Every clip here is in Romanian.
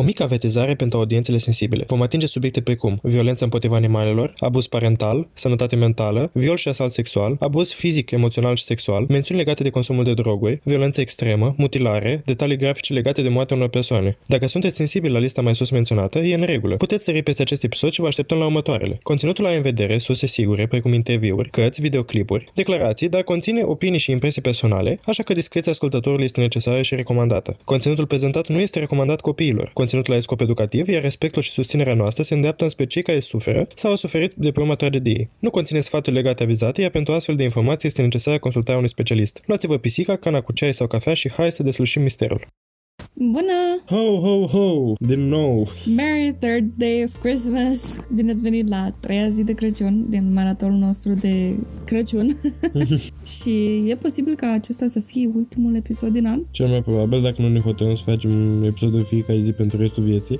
O mică avertizare pentru audiențele sensibile. Vom atinge subiecte precum violența împotriva animalelor, abuz parental, sănătate mentală, viol și asalt sexual, abuz fizic, emoțional și sexual, mențiuni legate de consumul de droguri, violență extremă, mutilare, detalii grafice legate de moartea unor persoane. Dacă sunteți sensibili la lista mai sus menționată, e în regulă. Puteți sări peste acest episod și vă așteptăm la următoarele. Conținutul are în vedere surse sigure, precum interviuri, cărți, videoclipuri, declarații, dar conține opinii și impresii personale, așa că discreția ascultătorului este necesară și recomandată. Conținutul prezentat nu este recomandat copiilor. Conținutul are scop educativ, iar respectul și susținerea noastră se îndreaptă înspre cei care suferă sau au suferit de pe urma tragediei. Nu conține sfaturi legate avizate, iar pentru astfel de informații este necesară consultarea unui specialist. Luați-vă pisica, cana cu ceai sau cafea și hai să deslușim misterul. Bună! Ho, ho, ho! Din nou! Merry third day of Christmas! Bine ați venit la a treia zi de Crăciun din maratonul nostru de Crăciun. și e posibil ca acesta să fie ultimul episod din an? Cel mai probabil, dacă nu ne hotărâm să facem episodul în fiecare zi pentru restul vieții.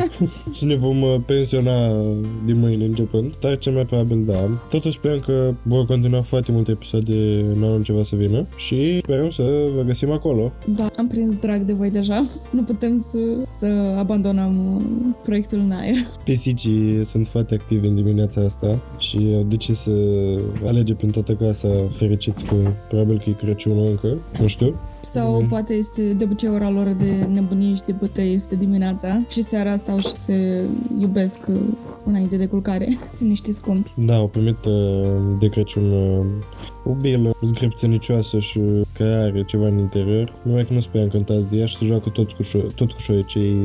și ne vom uh, pensiona din mâine începând. Dar cel mai probabil da. Totuși sperăm că vor continua foarte multe episoade în anul ceva să vină și sperăm să vă găsim acolo. Da, am prins drag de voi deja. Nu putem să, să abandonăm uh, proiectul în aer. Pisicii sunt foarte activi în dimineața asta și au decis să alege prin toată casa fericiți că probabil că e Crăciunul încă, nu știu. Sau mm. poate este de obicei ora lor de nebunie și de bătăie este dimineața și seara stau și se iubesc uh, înainte de culcare. Sunt niște scumpi. Da, au primit uh, de Crăciun uh, o bilă zgrepțănicioasă și care are ceva în interior. Numai că nu speram cântați de ea și se joacă tot cu, șo- tot cu șoricei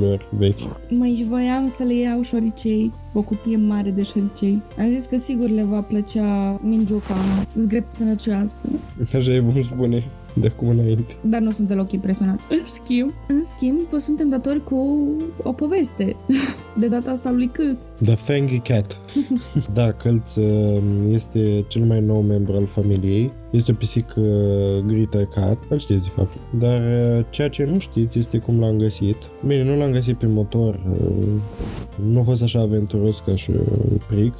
lor vechi. Mai și voiam să le iau șoricei, o cutie mare de șoricei. Am zis că sigur le va plăcea mingiuca zgrepțănăcioasă. Așa e bun spune de acum înainte. Dar nu sunt deloc impresionați. În schimb, în schimb, vă suntem datori cu o poveste. De data asta lui Câlț. The Fangy Cat. da, Câlț uh, este cel mai nou membru al familiei. Este o pisică Grita Cat, îl știți de fapt. Dar uh, ceea ce nu știți este cum l-am găsit. Bine, nu l-am găsit prin motor. uh, Nu a fost așa aventuros ca și uh, pric.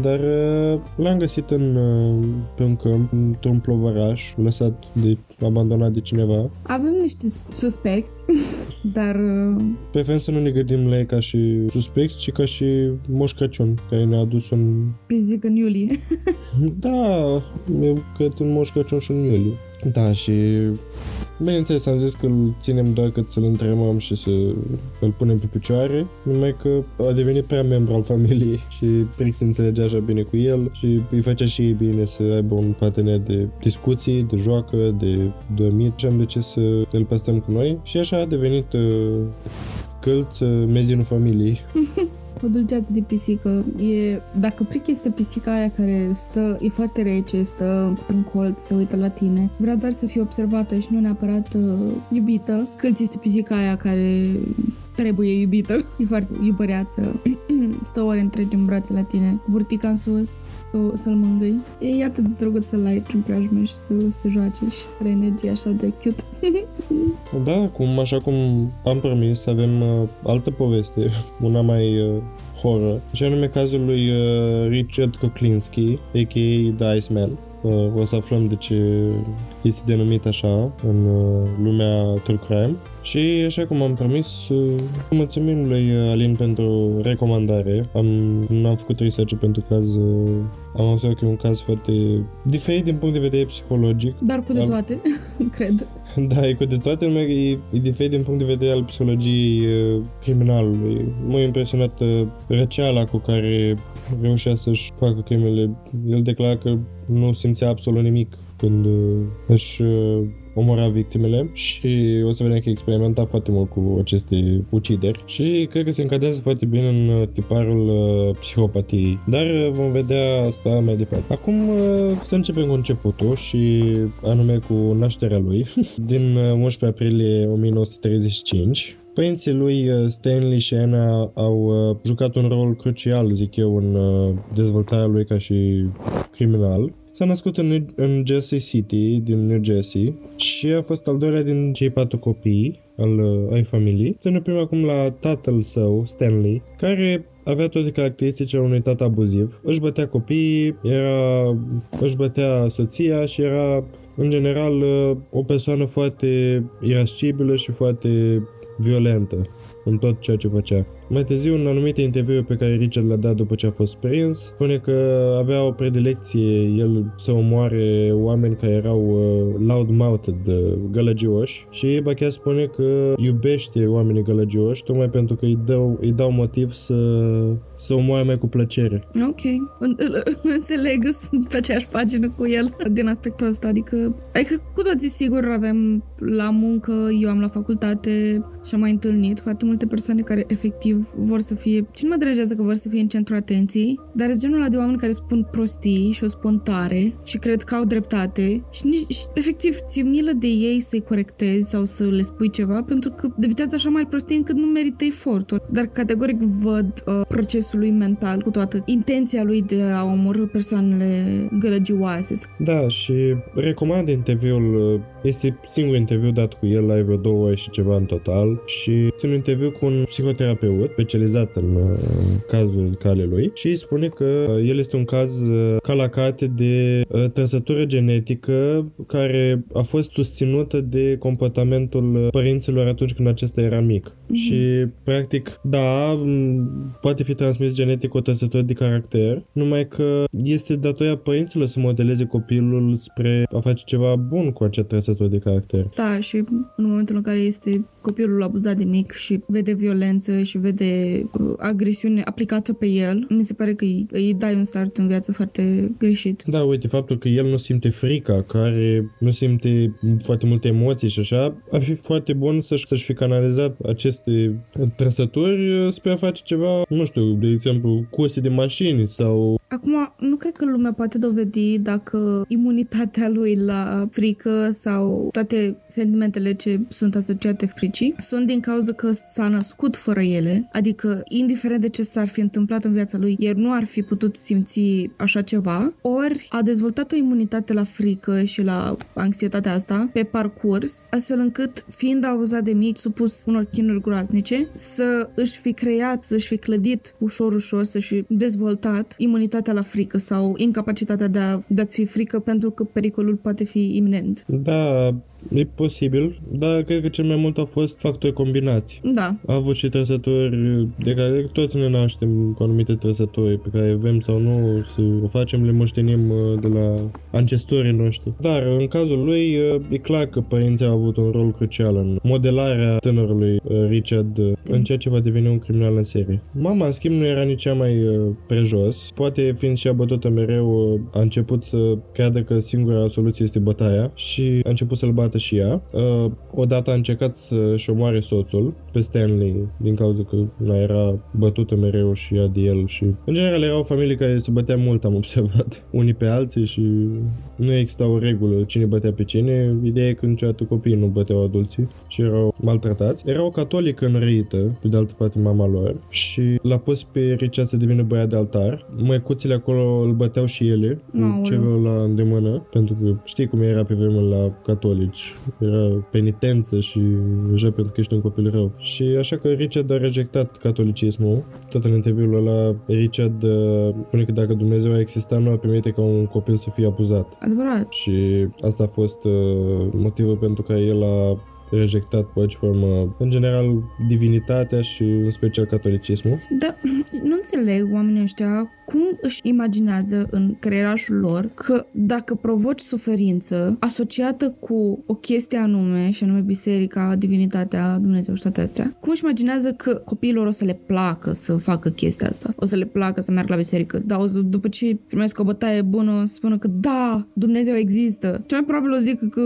Dar uh, l-am găsit în, uh, pe un câmp, într-un plovăraș, lăsat de, abandonat de cineva. Avem niște suspecți, dar uh, Preferăm să nu ne gândim la ei ca și suspecți, ci ca și Moș Crăciun, care ne-a adus un... pizic în iulie. Da, eu cred un Moș Crăciun și în iulie. Da, și bineînțeles am zis că îl ținem doar cât să-l întremăm și să îl punem pe picioare, numai că a devenit prea membru al familiei și Pric se înțelegea așa bine cu el și îi făcea și ei bine să aibă un partener de discuții, de joacă, de dormit și am decis să îl păstrăm cu noi și așa a devenit uh, călț uh, mezinul familiei. O dulceață de pisică. E, dacă Pric este pisica aia care stă, e foarte rece, stă într-un colț, se uită la tine, vrea doar să fie observată și nu neapărat uh, iubită. Câlț este pisica aia care trebuie iubită. E foarte iubăreață. Stă ore întregi în brațe la tine, burtica în sus, să, să-l mângâi. E atât de drăguț să-l ai prin preajmă și să se joace și are energie așa de cute. Da, cum, așa cum am promis, avem uh, altă poveste, una mai uh, horror, și anume cazul lui uh, Richard Koklinski, a.k.a. The Iceman. Uh, o să aflăm de ce este denumit așa în uh, lumea true crime. Și așa cum am promis, uh, mulțumim lui uh, Alin pentru recomandare. Am, am făcut research pentru caz, uh, am observat că e un caz foarte diferit din punct de vedere psihologic. Dar cu de Am- toate, cred. Da, e cu de toate, numai că e, e diferit din punct de vedere al psihologiei uh, criminalului. M-a impresionat uh, răceala cu care reușea să-și facă crimele. El declara că nu simțea absolut nimic când uh, își uh, omora victimele și o să vedem că experimenta foarte mult cu aceste ucideri și cred că se încadrează foarte bine în uh, tiparul uh, psihopatiei. Dar uh, vom vedea asta mai departe. Acum uh, să începem cu începutul și anume cu nașterea lui din uh, 11 aprilie 1935. Părinții lui uh, Stanley și Anna au uh, jucat un rol crucial, zic eu, în uh, dezvoltarea lui ca și criminal. S-a născut în, New- în Jersey City, din New Jersey, și a fost al doilea din cei patru copii al uh, ai familiei. Să ne oprim acum la tatăl său, Stanley, care avea toate caracteristicile unui tată abuziv. Își bătea copiii, era, își bătea soția și era, în general, uh, o persoană foarte irascibilă și foarte violentă în tot ceea ce făcea. Mai târziu, în anumite interviuri pe care Richard le-a dat după ce a fost prins, spune că avea o predilecție el să omoare oameni care erau uh, loud-mouthed, uh, gălăgioși și ba chiar spune că iubește oamenii gălăgioși tocmai pentru că îi dau, îi dau motiv să, să omoare mai cu plăcere. Ok, înțeleg, sunt pe aceeași pagină cu el din aspectul ăsta, adică, adică cu toții sigur avem la muncă, eu am la facultate și am mai întâlnit foarte multe persoane care efectiv vor să fie, și nu mă deranjează că vor să fie în centrul atenției, dar e genul ăla de oameni care spun prostii și o spun tare și cred că au dreptate și, nici, și efectiv ți-e milă de ei să-i corectezi sau să le spui ceva pentru că debitează așa mai prostii încât nu merită efortul. Dar categoric văd uh, procesul lui mental cu toată intenția lui de a omorâ persoanele gălăgioase. Da, și recomand interviul, uh, este singurul interviu dat cu el, ai vreo două ore și ceva în total și țin un interviu cu un psihoterapeut specializat în uh, cazul calelui și spune că uh, el este un caz uh, calacate de trăsătură genetică care a fost susținută de comportamentul părinților atunci când acesta era mic. Mm-hmm. Și, practic, da, poate fi transmis genetic o trăsătură de caracter, numai că este datoria părinților să modeleze copilul spre a face ceva bun cu acea trăsătură de caracter. Da, și în momentul în care este copilul abuzat de mic și vede violență și vede uh, agresiune aplicată pe el, mi se pare că îi, îi dai un start în viață foarte greșit. Da, uite, faptul că el nu simte frica, care nu simte foarte multe emoții și așa, ar fi foarte bun să-și, să-și fi canalizat aceste trăsături spre a face ceva, nu știu, de exemplu, curse de mașini sau... Acum, nu cred că lumea poate dovedi dacă imunitatea lui la frică sau toate sentimentele ce sunt asociate fricii sunt din cauza că s-a născut fără ele, adică indiferent de ce s-ar fi întâmplat în viața lui, el nu ar fi putut simți așa ceva, ori a dezvoltat o imunitate la frică și la anxietatea asta pe parcurs, astfel încât, fiind abuzat de mic, supus unor chinuri groaznice, să își fi creat, să își fi clădit ușor, ușor, să-și fi dezvoltat imunitatea la frică sau incapacitatea de, a, de a-ți fi frică pentru că pericolul poate fi iminent. Da, E posibil, dar cred că cel mai mult au fost factori combinați. Da. A avut și trăsături de care toți ne naștem cu anumite trăsături pe care vrem sau nu să o facem, le moștenim uh, de la ancestorii noștri. Dar în cazul lui uh, e clar că părinții au avut un rol crucial în modelarea tânărului uh, Richard în ceea ce va deveni un criminal în serie. Mama, în schimb, nu era nici cea mai prejos. Poate fiind și abătută mereu, a început să creadă că singura soluție este bătaia și a început să-l bată și ea. Uh, odată a încercat să-și omoare soțul pe Stanley din cauza că nu era bătută mereu și ea de el și în general era o familie care se bătea mult, am observat, unii pe alții și nu exista o regulă cine bătea pe cine. Ideea e că niciodată copiii nu băteau adulții și erau maltratați. Era o catolică înrăită, pe de altă parte mama lor și l-a pus pe Richard să devină băiat de altar. Măicuțile acolo îl băteau și ele, ce la îndemână, pentru că știi cum era pe vremea la catolici era penitență și deja pentru că ești un copil rău. Și așa că Richard a rejectat catolicismul. Tot în interviul ăla, Richard uh, spune că dacă Dumnezeu a existat, nu a permite ca un copil să fie abuzat. Adevărat. Și asta a fost uh, motivul pentru care el a rejectat pe orice formă, în general, divinitatea și în special catolicismul. Da, nu înțeleg oamenii ăștia cum își imaginează în creierașul lor că dacă provoci suferință asociată cu o chestie anume, și anume biserica, divinitatea, Dumnezeu și toate astea, cum își imaginează că copiilor o să le placă să facă chestia asta? O să le placă să meargă la biserică? Da, o să, după ce primesc o bătaie bună, o să spună că da, Dumnezeu există. Cel mai probabil o zic că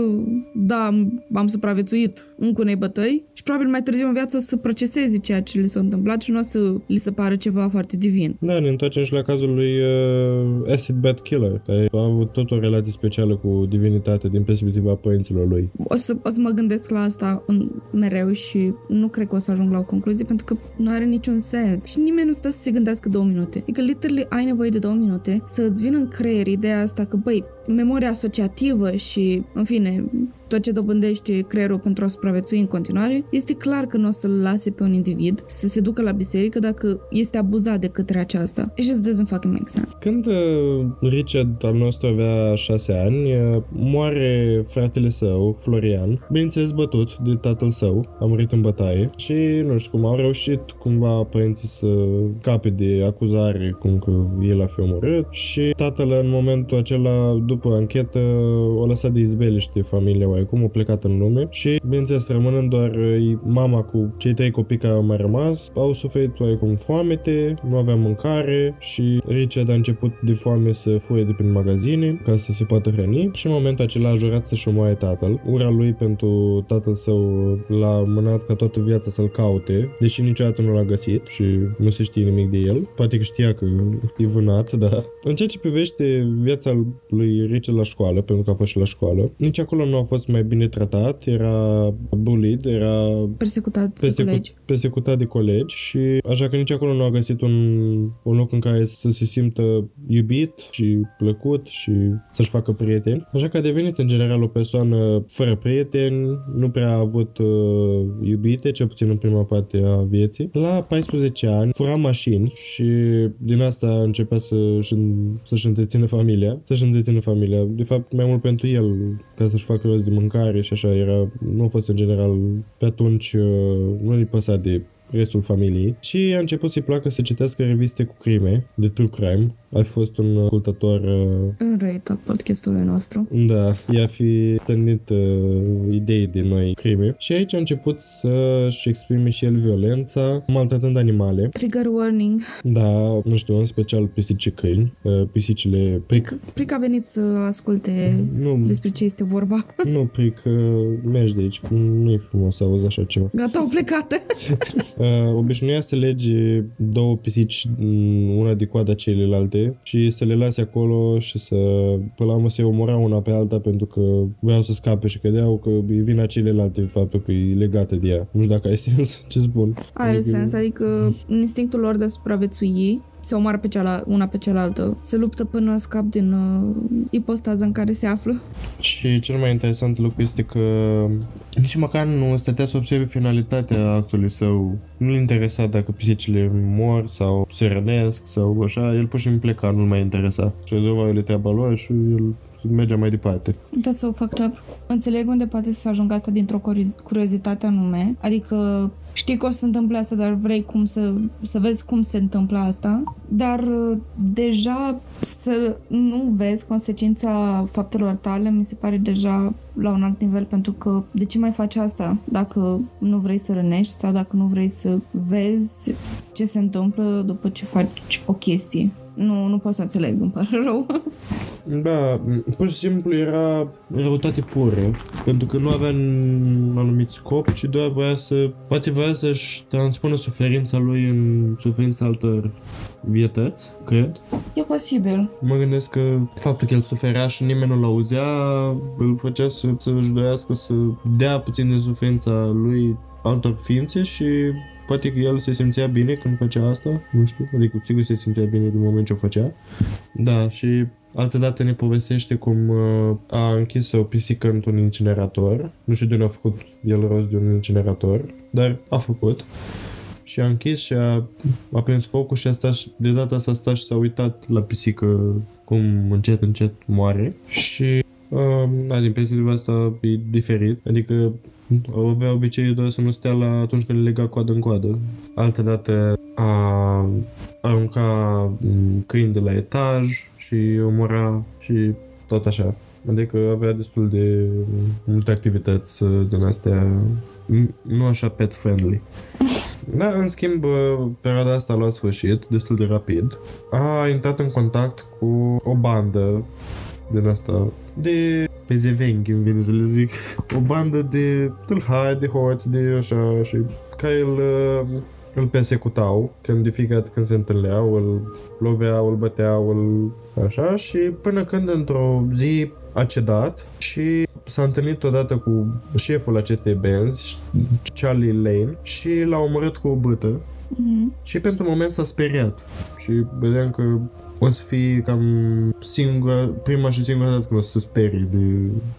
da, am supraviețuit încă unei bătăi și probabil mai târziu în viață o să proceseze ceea ce li s-a întâmplat și nu o să li se pară ceva foarte divin. Da, ne întoarcem și la cazul lui uh, Acid Bad Killer, care a avut tot o relație specială cu divinitatea din perspectiva părinților lui. O să, o să mă gândesc la asta în, mereu și nu cred că o să ajung la o concluzie pentru că nu are niciun sens. Și nimeni nu stă să se gândească două minute. Adică literally ai nevoie de două minute să îți vină în creier ideea asta că, băi, memoria asociativă și, în fine, tot ce dobândește creierul pentru a supraviețui în continuare, este clar că nu o să-l lase pe un individ să se ducă la biserică dacă este abuzat de către aceasta. It just doesn't fucking make sense. Când uh, Richard al nostru avea șase ani, uh, moare fratele său, Florian, bineînțeles bătut de tatăl său, a murit în bătaie și nu știu cum au reușit cumva părinții să cape de acuzare cum că el a fi omorât și tatăl în momentul acela, după anchetă, o lăsat de izbeliște familia oarecum, a plecat în lume și, bineînțeles, rămânând doar uh, mama cu cei trei copii care au mai rămas, au suferit oarecum foamete, nu avea mâncare și Richard a început de foame să fuie de prin magazine ca să se poată hrăni și în momentul acela a jurat să-și omoare tatăl. Ura lui pentru tatăl său l-a mânat ca toată viața să-l caute, deși niciodată nu l-a găsit și nu se știe nimic de el. Poate că știa că e vânat, da. În ceea ce privește viața lui Richard la școală, pentru că a fost și la școală, nici acolo nu a fost mai bine tratat, era bullied, era Persecutat de persecu- colegi. persecutat de colegi și așa că nici acolo nu a găsit un, un loc în care să se simtă iubit și plăcut și să-și facă prieteni. Așa că a devenit în general o persoană fără prieteni, nu prea a avut uh, iubite, cel puțin în prima parte a vieții. La 14 ani fura mașini și din asta începea să-și, să-și întrețină familia, să-și întrețină familia. De fapt, mai mult pentru el, ca să-și facă rost de mâncare și așa, era, nu a fost în general pe atunci, uh, nu îi păsa de restul familiei și a început să-i placă să citească reviste cu crime, de true crime. A fi fost un ascultător uh, Înrăitat podcastului nostru. da, i-a fi stârnit uh, idei de noi crime și aici a început să-și exprime și el violența, maltratând animale. Trigger warning. Da, nu știu, în special pisici câini, uh, pisicile pric. Pric a venit să asculte Nu, despre ce este vorba. nu pric, uh, mergi de aici, nu e frumos să auzi așa ceva. Gata, au plecat. Uh, obișnuia să lege două pisici, mm, una de coada celelalte și să le lase acolo și să, până la urmă, se omora una pe alta pentru că vreau să scape și credeau că e vina celelalte faptul că e legată de ea. Nu știu dacă ai sens ce spun. Are Adică- sens, adică instinctul lor de a supraviețui se omoară pe ceala, una pe cealaltă, se luptă până scap din uh, ipostaza în care se află. Și cel mai interesant lucru este că nici măcar nu stătea să observe finalitatea actului său. Nu-l interesa dacă pisicile mor sau se rănesc sau așa, el pur și simplu pleca, nu-l mai interesa. Și rezolva el treaba lor și el mergea mai departe. That's so fucked up. Înțeleg unde poate să ajungă asta dintr-o curi- curiozitate anume, adică știi că o să se întâmple asta, dar vrei cum să, să vezi cum se întâmplă asta, dar uh, deja să nu vezi consecința faptelor tale mi se pare deja la un alt nivel pentru că de ce mai faci asta dacă nu vrei să rănești sau dacă nu vrei să vezi ce se întâmplă după ce faci o chestie. Nu, nu pot să înțeleg, îmi pare rău. Da, pur și simplu era răutate pură, pentru că nu avea un anumit scop, ci doar voia să, poate voia să-și transpună suferința lui în suferința altor vietăți, cred. E posibil. Mă gândesc că faptul că el suferea și nimeni nu-l auzea, îl făcea să, să-și dorească să dea puțin de suferința lui altor ființe și poate că el se simțea bine când făcea asta, nu știu, adică sigur se simțea bine din moment ce o făcea. Da, și altă dată ne povestește cum uh, a închis o pisică într-un incinerator. Nu știu de unde a făcut el rost de un incinerator, dar a făcut. Și a închis și a, a prins focul și a stat, și- de data asta a stat și s-a uitat la pisică cum încet, încet moare. Și uh, da, din perspectiva asta e diferit. Adică avea obiceiul doar să nu stea la atunci când le lega coadă în coadă. Altă dată a arunca mm, câini de la etaj și omora și tot așa. Adică avea destul de multe activități uh, din astea n- nu așa pet friendly. Da, în schimb, uh, perioada asta a luat sfârșit destul de rapid. A intrat în contact cu o bandă din asta de pezevenghi, îmi vine să le zic. O bandă de tâlhari, de hoți, de așa, și care îl, uh, îl persecutau când de fiecare dată când se întâlneau, îl loveau, îl băteau, îl așa și până când într-o zi a cedat și s-a întâlnit odată cu șeful acestei benzi, Charlie Lane, și l-a omorât cu o bâtă Mhm. și pentru moment s-a speriat. Și vedeam că o să fie cam singura, prima și singura dată când o să se sperie de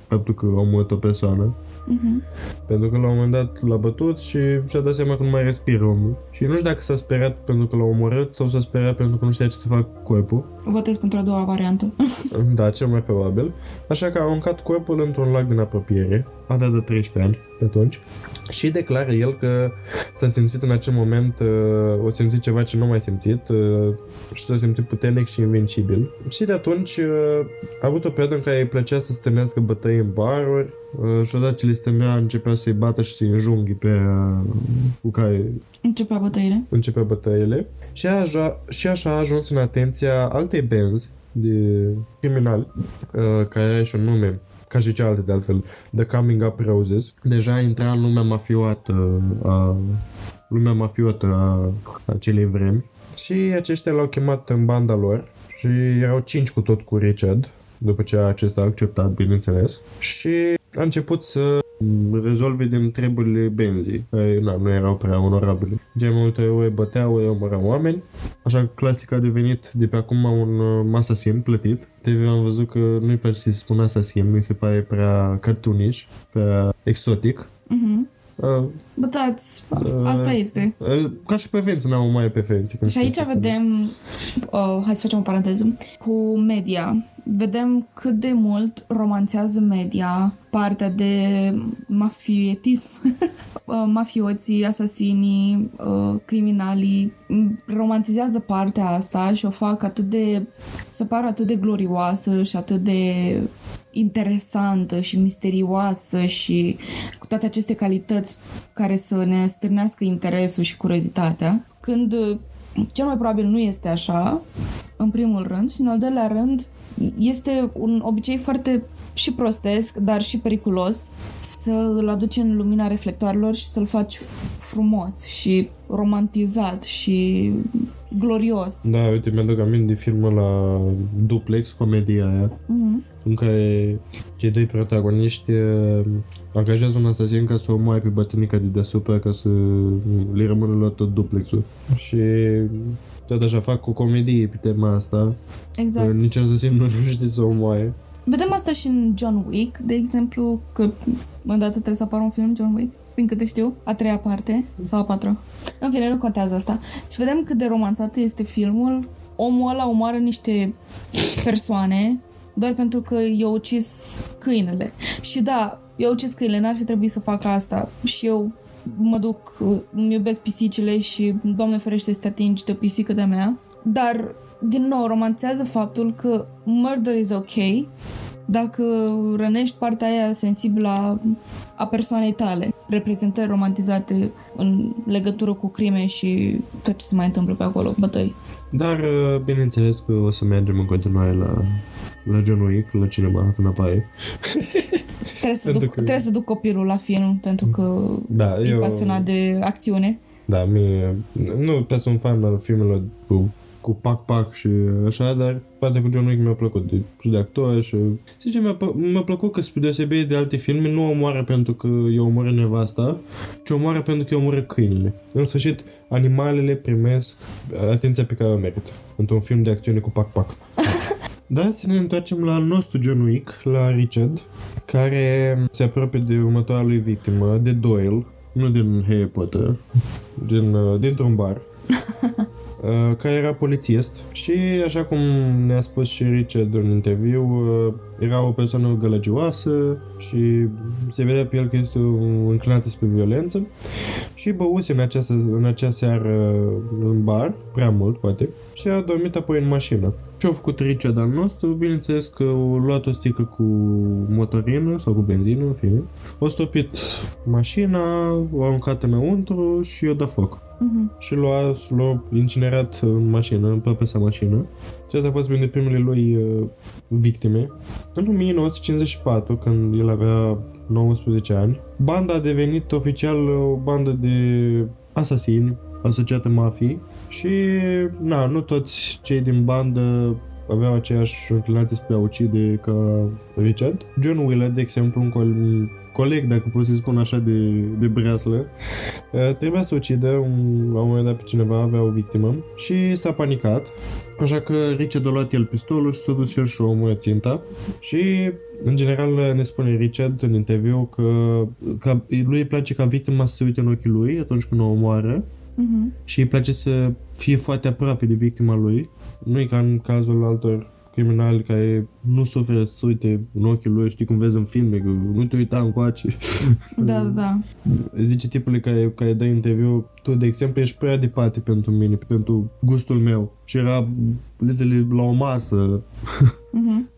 faptul că a omorât o persoană. Mhm. Pentru că la un moment dat l-a bătut și și-a dat seama că nu mai respiră omul. Și nu știu dacă s-a speriat pentru că l-a omorât sau s-a speriat pentru că nu știa ce să facă cu corpul. Votez pentru a doua variantă. Da, cel mai probabil. Așa că a aruncat corpul într-un lac din apropiere. Avea de 13 ani pe atunci. Și declară el că s-a simțit în acel moment, uh, o simțit ceva ce nu mai simțit uh, și s-a simțit puternic și invincibil. Și de atunci uh, a avut o perioadă în care îi plăcea să stănească bătăi în baruri uh, și odată ce le stănea începea să-i bată și să-i înjunghi pe uh, cu care Începea bătăile. începea bătăile și așa, și așa a ajuns în atenția altei benzi de criminali uh, care are și un nume ca și cealaltă de altfel, The Coming Up Roses. Deja intra în lumea mafiotă a, lumea mafiotă a acelei vremi și aceștia l-au chemat în banda lor și erau cinci cu tot cu Richard după ce acesta a acceptat, bineînțeles. Și a început să rezolve din treburile benzii, care na, nu erau prea onorabile. Cei mai multe ori băteau, ori omorau oameni. Așa că clasic a devenit de pe acum un uh, asasin plătit. TV am văzut că nu-i place să spun asasin, mi se pare prea cartoonish, prea exotic. Mhm. Uh, But that's, asta este. uh, ca și prevenție, n-am o mare prevenție. cum Și aici știți. vedem, uh, hai să facem o paranteză, cu media. Vedem cât de mult romanțează media partea de mafietism. Uh, Mafioții, asasinii, uh, criminalii m, romantizează partea asta și o fac atât de să pară atât de glorioasă și atât de interesantă și misterioasă și cu toate aceste calități care să ne stârnească interesul și curiozitatea, când uh, cel mai probabil nu este așa, în primul rând, și în al doilea rând este un obicei foarte și prostesc, dar și periculos să îl aduci în lumina reflectoarelor și să-l faci frumos și romantizat și glorios. Da, uite, mi-aduc aminte de filmul la Duplex, comedia aia, Mhm. în care cei doi protagoniști uh, angajează un asasin ca să o omoare pe bătrânica de deasupra ca să le rămână la tot duplexul. Și tot așa fac o comedie pe tema asta. Exact. Că Nici asasin nu reușește să o omoare. Vedem asta și în John Wick, de exemplu, că îndată trebuie să apară un film John Wick, din câte știu, a treia parte sau a patra. În fine, nu contează asta. Și vedem cât de romanțat este filmul. Omul ăla omoară niște persoane doar pentru că i-a ucis câinele. Și da, i-a ucis câinele, n-ar fi trebuit să facă asta. Și eu mă duc, îmi iubesc pisicile și, Doamne ferește, să te atingi de o pisică de-a mea. Dar, din nou, romanțează faptul că murder is ok dacă rănești partea aia sensibilă a, a persoanei tale. Reprezentări romantizate în legătură cu crime și tot ce se mai întâmplă pe acolo, bătăi. Dar, uh, bineînțeles că o să mergem în continuare la, la John Wick, la cinema, când apare. Trebuie să, Pentru duc, că- trebuie să duc copilul la film pentru că Da, e eu... pasionat de acțiune. Da, mie, nu prea sunt fan al filmelor cu, cu pac-pac și așa, dar partea cu John Wick mi-a plăcut de, și de actor și... Zice, mi-a, pă- mi-a plăcut că spre deosebire de alte filme nu omoară pentru că i-a omorât nevasta, ci omoară pentru că i-a omorât câinile. În sfârșit, animalele primesc atenția pe care o merită într-un film de acțiune cu pac-pac. Da, să ne întoarcem la al nostru John Wick, la Richard, care se apropie de următoarea lui victimă, de Doyle, nu din Harry Potter, din, uh, dintr-un bar, uh, care era polițist și, așa cum ne-a spus și Richard în interviu, uh, era o persoană gălăgioasă și se vedea pe el că este înclinată spre violență și băuse în acea, în acea seară în bar, prea mult, poate, și a dormit apoi în mașină. Ce-a făcut Richard al nostru? Bineînțeles că a luat o sticlă cu motorină sau cu benzină, în fine. A stopit mașina, o aruncat înăuntru și i-a dat foc. Mhm. Și l-a, l-a incinerat în mașină, în propria mașină. Și asta a fost printre primele lui uh, victime. În 1954, când el avea 19 ani, banda a devenit oficial o bandă de asasini asociată mafiei și na, nu toți cei din bandă aveau aceeași înclinație spre a ucide ca Richard. John Wheeler, de exemplu, un, col- un coleg, dacă pot să spun așa, de, de breaslă, uh, trebuia să ucidă un, la un moment dat pe cineva, avea o victimă și s-a panicat. Așa că Richard a luat el pistolul și s-a dus el și omul ținta și în general ne spune Richard în interviu că, că lui îi place ca victima să se uite în ochii lui atunci când o omoară Mhm. și îi place să fie foarte aproape de victima lui. Nu e ca în cazul altor criminali care nu suferă să se uite în ochii lui, știi cum vezi în filme, că nu te uita încoace. Da, da, da. Zice tipului care, care dă interviu, tu, de exemplu, ești prea departe pentru mine, pentru gustul meu. Și era literally la o masă, Mhm.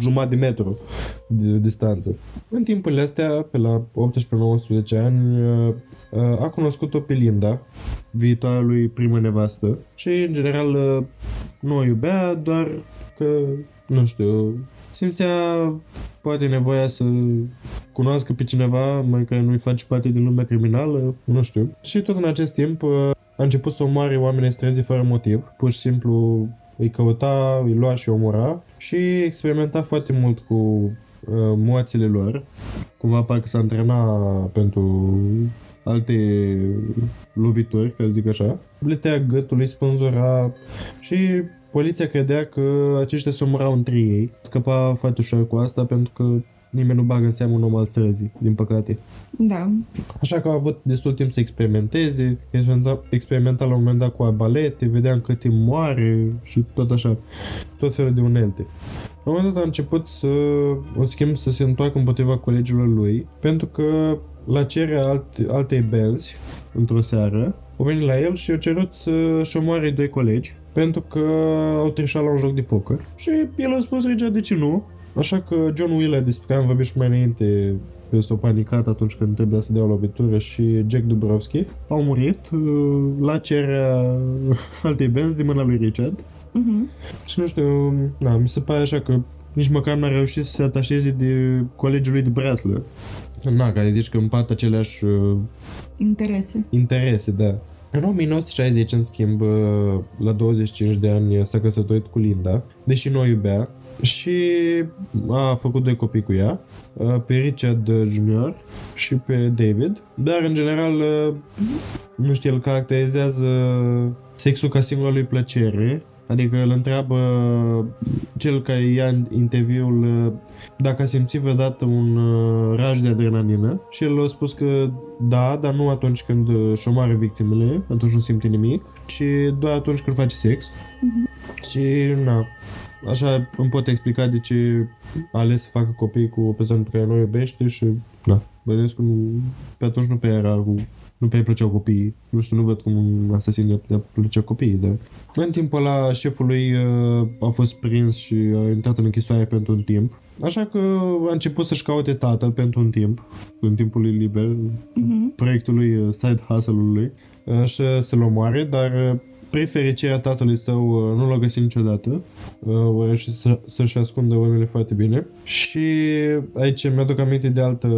jumătate de metru de distanță. În timpurile astea, pe la 18-19 ani, uh, uh, a cunoscut-o pe Linda, viitoarea lui primă nevastă. Și, în general, uh, nu o iubea, doar că, nu știu, simțea poate nevoia să cunoască pe cineva mai care nu-i face parte din lumea criminală, nu știu. Și tot în acest timp uh, a început să omoare oameni străzi fără motiv. Pur și simplu îi căuta, îi lua și omora și experimenta foarte mult cu uh, moațile lor. Cumva parcă s-a antrenat pentru alte lovituri, ca să zic așa. Le tăia gâtul, îi spânzura și poliția credea că aceștia se omorau între ei. Scăpa foarte ușor cu asta pentru că nimeni nu bagă în seamă un om al străzii, din păcate. Da. Așa că a avut destul timp să experimenteze, experimenta, experimenta la un moment dat cu arbalete, vedea cât timp moare și tot așa, tot felul de unelte. La un moment dat a început să, în schimb, să se întoarcă împotriva colegilor lui, pentru că la cererea alte, altei benzi, într-o seară, au venit la el și au cerut să-și omoare doi colegi, pentru că au trișat la un joc de poker. Și el a spus, regea, de ce nu? Așa că John Wheeler, despre care am vorbit și mai înainte, că s-a panicat atunci când trebuia să dea o lovitură și Jack Dubrovski au murit uh, la cererea altei benzi din mâna lui Richard. Mhm. Și nu știu, na, mi se pare așa că nici măcar n-a reușit să se atașeze de colegii lui de breaslă. Na, care zici că împart aceleași uh, Interese. interese, da. În 1960, în schimb, uh, la 25 de ani s-a căsătorit cu Linda, deși nu o iubea, și a făcut doi copii cu ea, uh, pe Richard Jr. și pe David, dar în general, uh, nu știu, el caracterizează sexul ca singura lui plăcere, Adică îl întreabă cel care ia interviul uh, dacă a simțit vreodată un uh, raj de adrenalină și el a spus că da, dar nu atunci când uh, își omoară victimele, atunci nu simte nimic, ci doar atunci când face sex. Și, na, așa îmi pot explica de ce a ales să facă copii cu o persoană pe care nu o iubește și, na, bănuiesc că nu, pe atunci nu pe era cu nu pe plăceau copiii. Nu știu, nu văd cum un asasin le putea plăcea copiii, dar... În timpul ăla, șeful lui uh, a fost prins și a intrat în închisoare pentru un timp. Așa că a început să-și caute tatăl pentru un timp, în timpul lui liber, Mhm. proiectul lui, uh, side hustle-ul lui, uh, și să-l omoare, dar uh, Spre fericirea tatălui său uh, nu l-a găsit niciodată. Uh, A reușit să, să-și ascundă urmele foarte bine. Și aici mi-aduc aminte de altă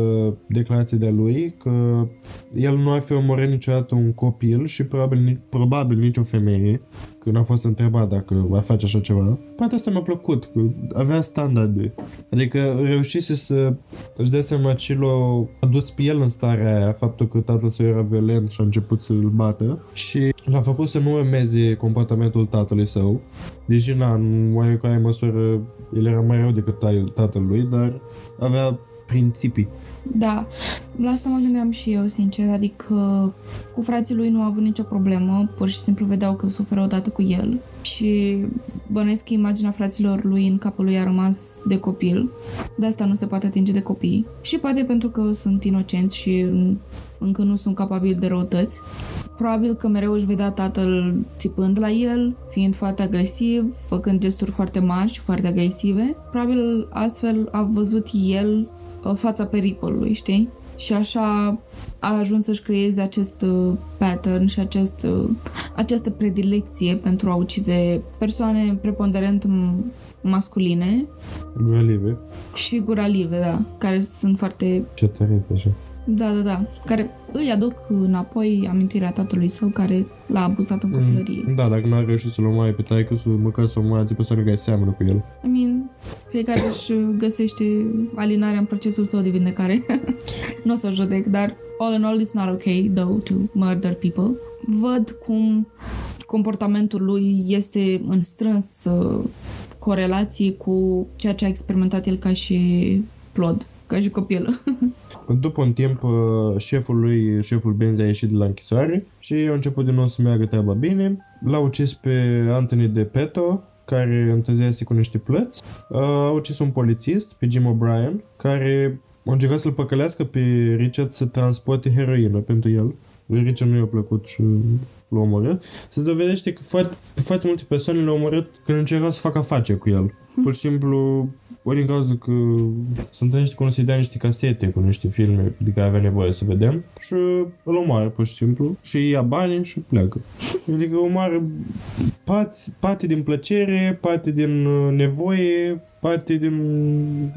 declarație de-a lui, că el nu ar fi omorât niciodată un copil și probabil, ni- probabil nici o femeie, când a fost întrebat dacă va face așa ceva. Partea asta mi-a plăcut, că avea standarde. Adică reușise să își dea seama ce l-a adus pe el în starea aia, faptul că tatăl său era violent și a început să-l bată și l-a făcut să nu urmeze comportamentul tatălui său, deși na, în oarecare măsură el era mai rău decât ta- tatăl lui, dar avea principii. Da, la asta mă gândeam și eu, sincer, adică cu frații lui nu a avut nicio problemă, pur și simplu vedeau că suferă odată cu el și bănuiesc că imaginea fraților lui în capul lui a rămas de copil, de asta nu se poate atinge de copii și poate pentru că sunt inocenți și încă nu sunt capabili de răutăți. Probabil că mereu își vedea tatăl țipând la el, fiind foarte agresiv, făcând gesturi foarte mari și foarte agresive. Probabil astfel a văzut el uh, fața pericolului, știi? Și așa a ajuns să-și creeze acest uh, pattern și acest, uh, această predilecție pentru a ucide persoane preponderent m- masculine Grălive. și guralive, da, care sunt foarte... Ce tărit așa. Da, da, da. Care îi aduc înapoi amintirea tatălui său care l-a abuzat în copilărie. Mm, da, dacă n-a reușit să-l omoare pe taică măcar să omoare de persoane care seamănă cu el. I mean, fiecare își găsește alinarea în procesul său de vindecare. nu o să judec, dar all in all it's not okay, though, to murder people. Văd cum comportamentul lui este în strâns uh, corelație cu ceea ce a experimentat el ca și plod, ca și copil. După un timp, uh, șeful lui, șeful Benzi a ieșit de la închisoare și a început din nou să meargă treaba bine. L-a ucis pe Anthony de Peto, care întârziase cu niște plăți. Uh, a ucis un polițist, pe Jim O'Brien, care a încercat să-l păcălească pe Richard să transporte heroină pentru el. Lui Richard nu i-a plăcut și l-a omorât. Se dovedește că foarte, foarte multe persoane l-au omorât când încercau să facă afaceri cu el. Pur și simplu ori din cauza că se întâlnește cu să dea niște casete cu niște filme de care avea nevoie să vedem și îl omoară pur și simplu și ia banii și pleacă. Adică omoară parte, parte din plăcere, parte din uh, nevoie, parte din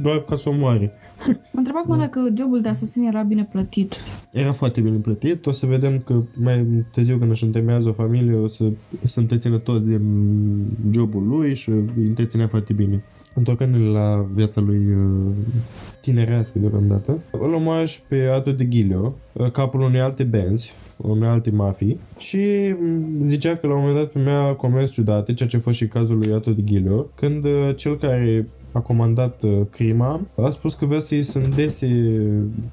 doar ca să omoare. Mă întreba acum dacă jobul de asasin era bine plătit. Era foarte bine plătit. O să vedem că mai târziu când își întemeiază o familie o să se întrețină tot din jobul lui și îi întreținea foarte bine. Întorcându-ne la viața lui uh, tinerească deocamdată, îl omoară și pe Ato de Ghilio, uh, capul unei alte benzi, unei alte mafii și mm, zicea că la un moment dat primea comenzi ciudate, ceea ce a fost și cazul lui Ato de Ghilio, când uh, cel care a comandat crima, a spus că vrea să-i sândese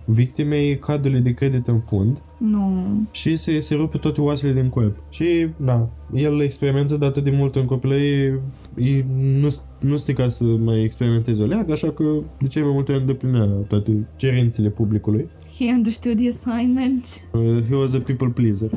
victimei cardului de credit în fund nu. și să-i se rupe toate oasele din corp. Și, da, el experimentă de atât de mult în copilărie, nu nu ca să mai experimenteze o leagă, așa că de ce mai multe ori îndeplinea toate cerințele publicului. He understood the assignment. Uh, he was a people pleaser.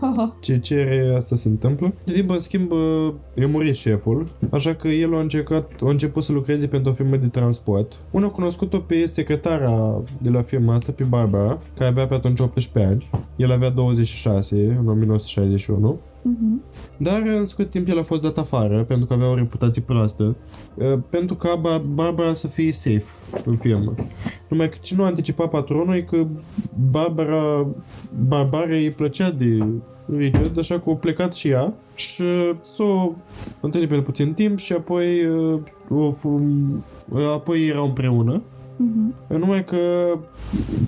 Oh. Ce cere, asta se întâmplă. De timp, în schimb, uh, e murit șeful, așa că el a, încercat, a început să lucreze pentru o firmă de transport. Unul a cunoscut-o pe secretara de la firma asta, pe Barbara, care avea pe atunci 18 ani. El avea 26 în 1961 Uh-huh. Dar în scurt timp el a fost dat afară pentru că avea o reputație proastă. Uh, pentru ca Barbara să fie safe în firmă. Numai că ce nu anticipa patronul e că Barbara, Barbara îi plăcea de Richard, așa că a plecat și ea și s-o întâlnit pe puțin timp și apoi, uh, o, apoi erau împreună Uh-huh. Numai că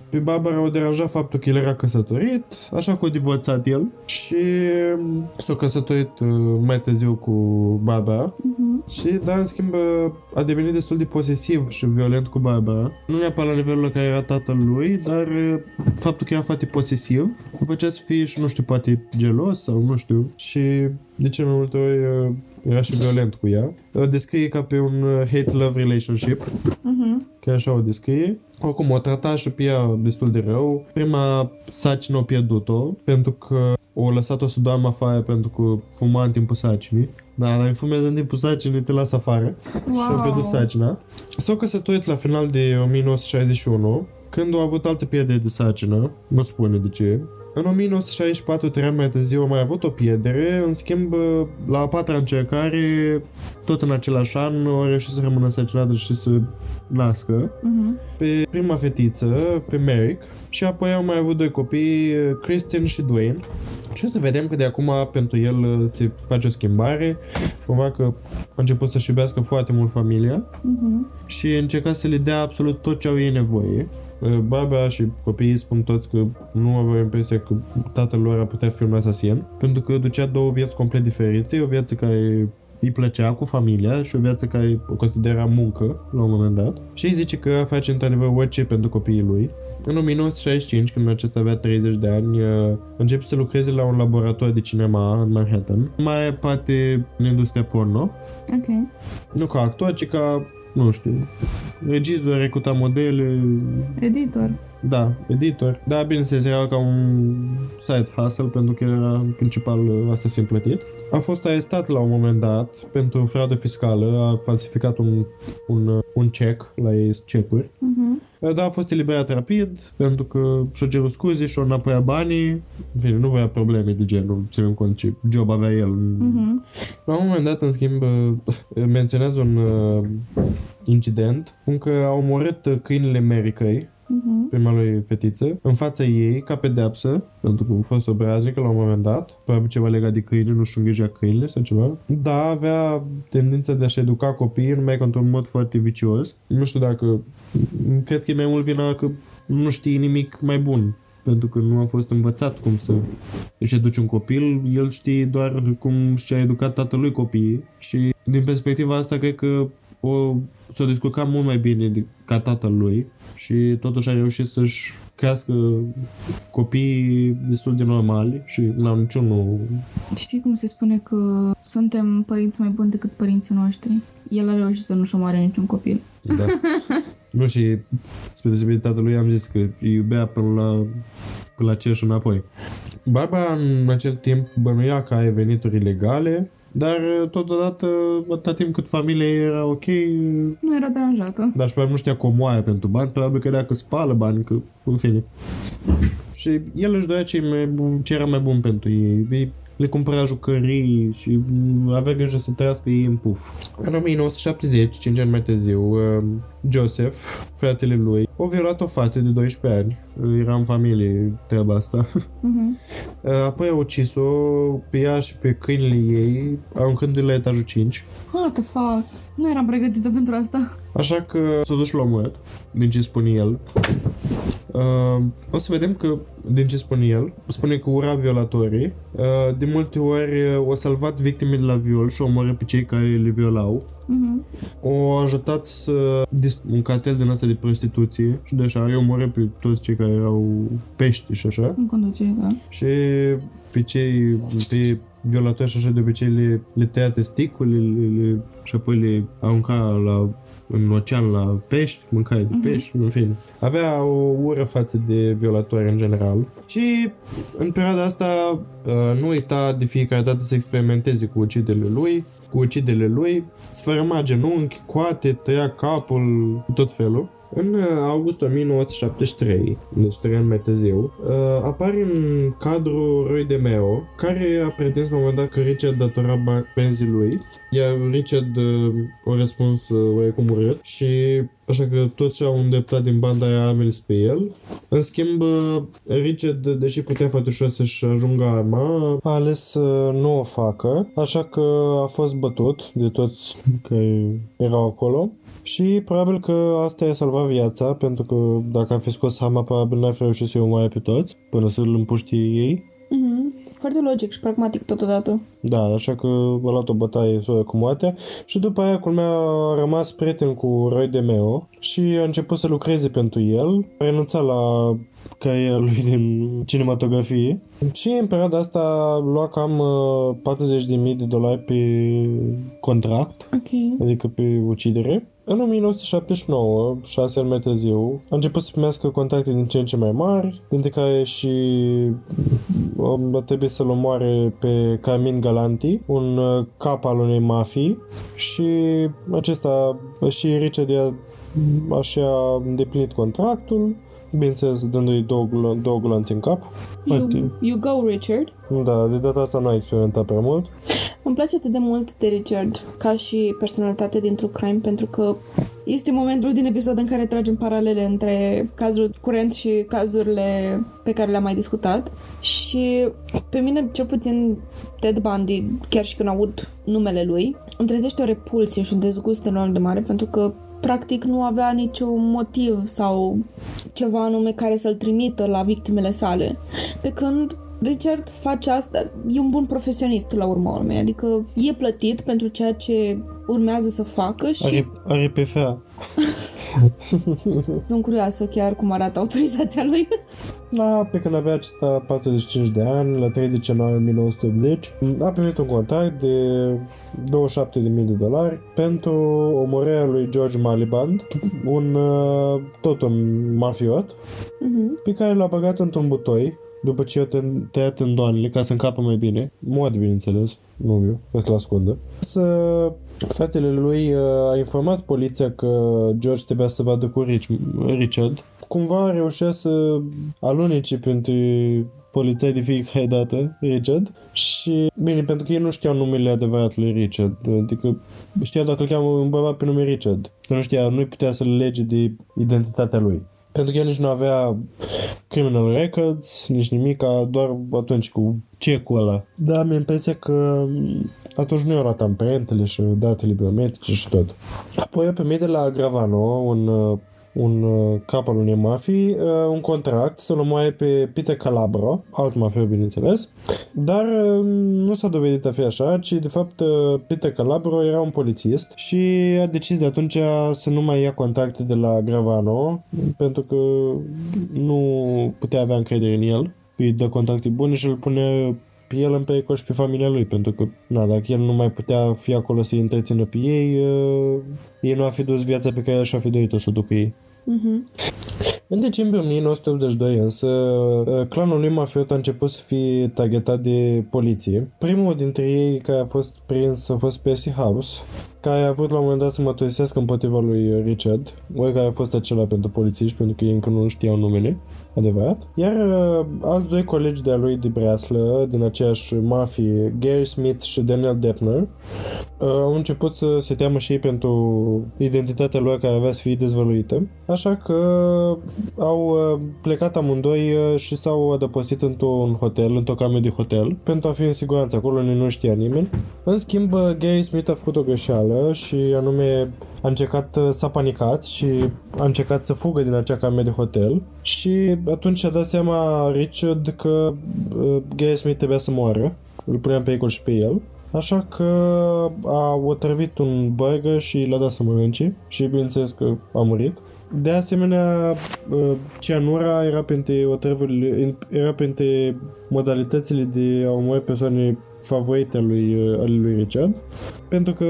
pe Barbara o deranja faptul că el era căsătorit, așa că o divorțat el și s-a căsătorit uh, mai târziu cu Barbara uh-huh. și, dar, în schimb, a devenit destul de posesiv și violent cu Barbara. Nu neapărat la nivelul la care era tatăl lui, dar uh, faptul că era foarte posesiv îl făcea să fie și, nu știu, poate gelos sau nu știu și de ce mai multe ori uh, era și violent cu ea. O descrie ca pe un uh, hate-love relationship. Uh-huh. Chiar așa o descrie. Oricum, o trata și pe ea destul de rău. Prima sacină o pierdut-o, pentru că o lăsat-o să doarmă afară pentru că fuma în timpul sacinii. Da, dacă fumează în timpul sacinii, te lasă afară. Wow. Și a pierdut sacina. S-au căsătorit la final de 1961, când au avut altă pierdere de sacină, nu spune de ce, în 1964, trei ani mai târziu, a mai avut o pierdere, în schimb, la a patra încercare, tot în același an, a reușit să rămână însărcinată și să nască uh-huh. pe prima fetiță, pe Merrick, și apoi au mai avut doi copii, Christian și Dwayne. Și o să vedem că de acum pentru el se face o schimbare, cumva că a început să-și iubească foarte mult familia uh-huh. și încerca să le dea absolut tot ce au ei nevoie. Baba și copiii spun toți că nu aveau impresia că tatăl lor ar putea fi un asasin, pentru că ducea două vieți complet diferite, o viață care îi plăcea cu familia și o viață care o considera muncă la un moment dat și îi zice că face într-adevăr orice pentru copiii lui. În 1965, când acesta avea 30 de ani, uh, începe să lucreze la un laborator de cinema în Manhattan, mai parte în industria porno. Ok. Nu ca actor, ci ca nu știu, regizor, recruta modele... Editor. Da, editor. Da, bineînțeles, era ca un side hustle pentru că era principal asasin plătit. A fost arestat la un moment dat pentru fraudă fiscală, a falsificat un, un, un check la ei cecuri. Uh-huh. Dar a fost eliberat rapid pentru că și-a cerut scuze și-a înapoiat banii. În fine, nu avea probleme de genul, ținând cont ce job avea el. Uh-huh. La un moment dat, în schimb, menționează un uh, incident în că au omorât câinile Mericăi Mhm. Prima lui fetiță, în fața ei, ca pedeapsă, pentru că a fost obraznică la un moment dat, probabil ceva legat de câine, nu știu, îngrijea câinile sau ceva. Da, avea tendința de a-și educa copiii, numai că într-un mod foarte vicios. Nu știu dacă... Cred că e mai mult vina că nu știe nimic mai bun pentru că nu a fost învățat cum să își educe un copil, el știe doar cum și-a educat tatălui copiii și din perspectiva asta cred că o, s-a descurcat mult mai bine de, ca tatăl lui și totuși a reușit să-și crească copiii destul de normali și n-au niciunul... Știi cum se spune că suntem părinți mai buni decât părinții noștri? El a reușit să nu-și omoare niciun copil. Da. nu și spre deosebire de tatălui am zis că îi iubea până la, până la cer și înapoi. Barbara în acel timp bănuia că are venituri ilegale, dar totodată, atâta timp cât familia ei era ok, Nu era deranjată. dar și probabil nu știa că o moaie pentru bani, probabil credea că spală bani, că în fine. Și el își dorea ce, mai bun, ce era mai bun pentru ei. Ei le cumpăra jucării și mm, avea grijă să trăiască ei în puf. În 1970, 5 ani mai târziu, uh, Joseph, fratele lui, a violat o fată de 12 ani. Era în familie treaba asta. Mhm. Uh, Apoi a ucis-o pe ea și pe câinile ei, aruncându-i la etajul 5. What the fuck? Nu eram pregătită pentru asta. Așa că s-a dus și l-a omorât, din ce spune el. Uh, o să vedem că, din ce spune el, spune că ura violatorii. Uh, de multe ori uh, o salvat victime de la viol și o omorât pe cei care le violau. Mhm. O ajutat să dis- un cartel din asta de prostituție și de așa, îi omorât pe toți cei care erau pești și așa. În conducere, da. Și pe cei, pe violatori și așa de obicei le, le tăia testiculele le, le, și apoi le arunca la, în ocean la pești, mâncare de pești, în fine. Avea o ură față de violatori în general. Și în perioada asta uh, nu uita de fiecare dată să experimenteze cu ucidele lui, cu ucidele lui, sfărâma genunchi, coate, tăia capul, tot felul. În uh, august 1973, deci trei ani mai târziu, uh, apare în cadrul Roy de Meo, care a pretins la un moment dat că Richard datora ba- benzii lui, iar Richard uh, a răspuns uh, oarecum urât și așa că toți și-au îndreptat din banda aia armele spre el. În schimb, uh, Richard, deși putea foarte ușor să-și ajungă arma, a ales să nu o facă, așa că a fost bătut de toți care erau acolo. Și probabil că asta i-a salvat viața, pentru că dacă am fi scos arma, probabil n-ar fi reușit să-i omoare pe toți, până să-l împuștie ei. Mhm. Foarte logic și pragmatic totodată. Da, așa că a luat o bătaie soră cu moartea și după aia culmea a rămas prieten cu Roy de Meo și a început să lucreze pentru el, a renunțat la cariera lui din cinematografie și în perioada asta lua cam uh, 40.000 de dolari pe contract, Ok. adică pe ucidere. În 1979, șase ani mai târziu, a început să primească contacte din ce în ce mai mari, dintre care și um, trebuie să-l omoare pe Carmin Galanti, un uh, cap al unei mafii și acesta și Richard i-a așa a îndeplinit contractul, bineînțeles dându-i două, gl- două gloanțe în cap. You, Foarte- you go, Richard. Da, de data asta n-a experimentat prea mult. Îmi place atât de mult de Richard ca și personalitate din True Crime pentru că este momentul din episod în care tragem paralele între cazul curent și cazurile pe care le-am mai discutat și pe mine, cel puțin Ted Bundy, chiar și când aud numele lui, îmi trezește o repulsie și un dezgust enorm de mare pentru că practic nu avea niciun motiv sau ceva anume care să-l trimită la victimele sale. Pe când Richard face asta, e un bun profesionist la urma urmei, adică e plătit pentru ceea ce urmează să facă și Are, are PFA. sunt curioasă chiar cum arată autorizația lui. Da, pe când avea acesta 45 de ani, la 30 ianuarie 1980, a primit un contract de 27.000 de dolari pentru omorârea lui George Maliband, un uh, tot un mafiot, Mhm. pe care l-a băgat într-un butoi după ce i-a tân- tăiat tândoanele ca să încapă mai bine. Mod, bineînțeles, nu eu, ca să-l ascundă. Să fratele lui uh, a informat poliția că George trebuia să vadă cu Rich, Richard. Cumva reușea să alunece printre polițai de fiecare dată, Richard, și bine, pentru că ei nu știau numele adevărat lui Richard, adică știa doar că îl cheamă un bărbat pe nume Richard, că nu știa, nu putea să-l lege de identitatea lui. pentru că el nici nu avea criminal records, nici nimica, doar atunci cu cecul ăla. Da, am impresia că atunci nu era amprentele și datele biometrice și tot. Apoi a primit de la Gravano un uh, un uh, cap al unei mafii, uh, un contract să-l omoaie pe Peter Calabro, alt mafiu, bineînțeles, dar uh, nu s-a dovedit a fi așa, ci de fapt uh, Peter Calabro era un polițist și a decis de atunci să nu mai ia contacte de la Gravano, pentru că nu putea avea încredere în el, îi dă contacte bune și îl pune pe el în pericol și pe familia lui, pentru că, na, dacă el nu mai putea fi acolo să-i întrețină pe ei, uh, ei nu a fi dus viața pe care și-a fi dorit-o să o ducă ei. Mhm. În decembrie 1982 însă, uh, clanul lui mafiot a început să fie targetat de poliție. Primul dintre ei care a fost prins a fost Percy House, care a vrut la un moment dat să măturisească împotriva lui Richard, ori care a fost acela pentru polițiști, pentru că ei încă nu știau numele adevărat. Iar uh, alți doi colegi de-a lui de breaslă, din aceeași mafie, Gary Smith și Daniel Deppner, uh, au început să se teamă și ei pentru identitatea lor care avea să fie dezvăluită. Așa că au uh, plecat amândoi uh, și s-au adăpostit într-un hotel, într-o cameră de hotel, pentru a fi în siguranță. Acolo nu știa nimeni. În schimb, uh, Gary Smith a făcut o greșeală și anume a încercat, uh, s-a panicat și a încercat să fugă din acea cameră de hotel și atunci și-a dat seama Richard că uh, Gary Smith trebuia să moară. Îl punea în pericol și pe el. Așa că a otrăvit un burger și l-a dat să mănânce și bineînțeles că a murit. De asemenea, uh, cianura era printre, otrăvurile, era printre modalitățile de a omori persoane favorite ale lui, uh, ale lui Richard, pentru că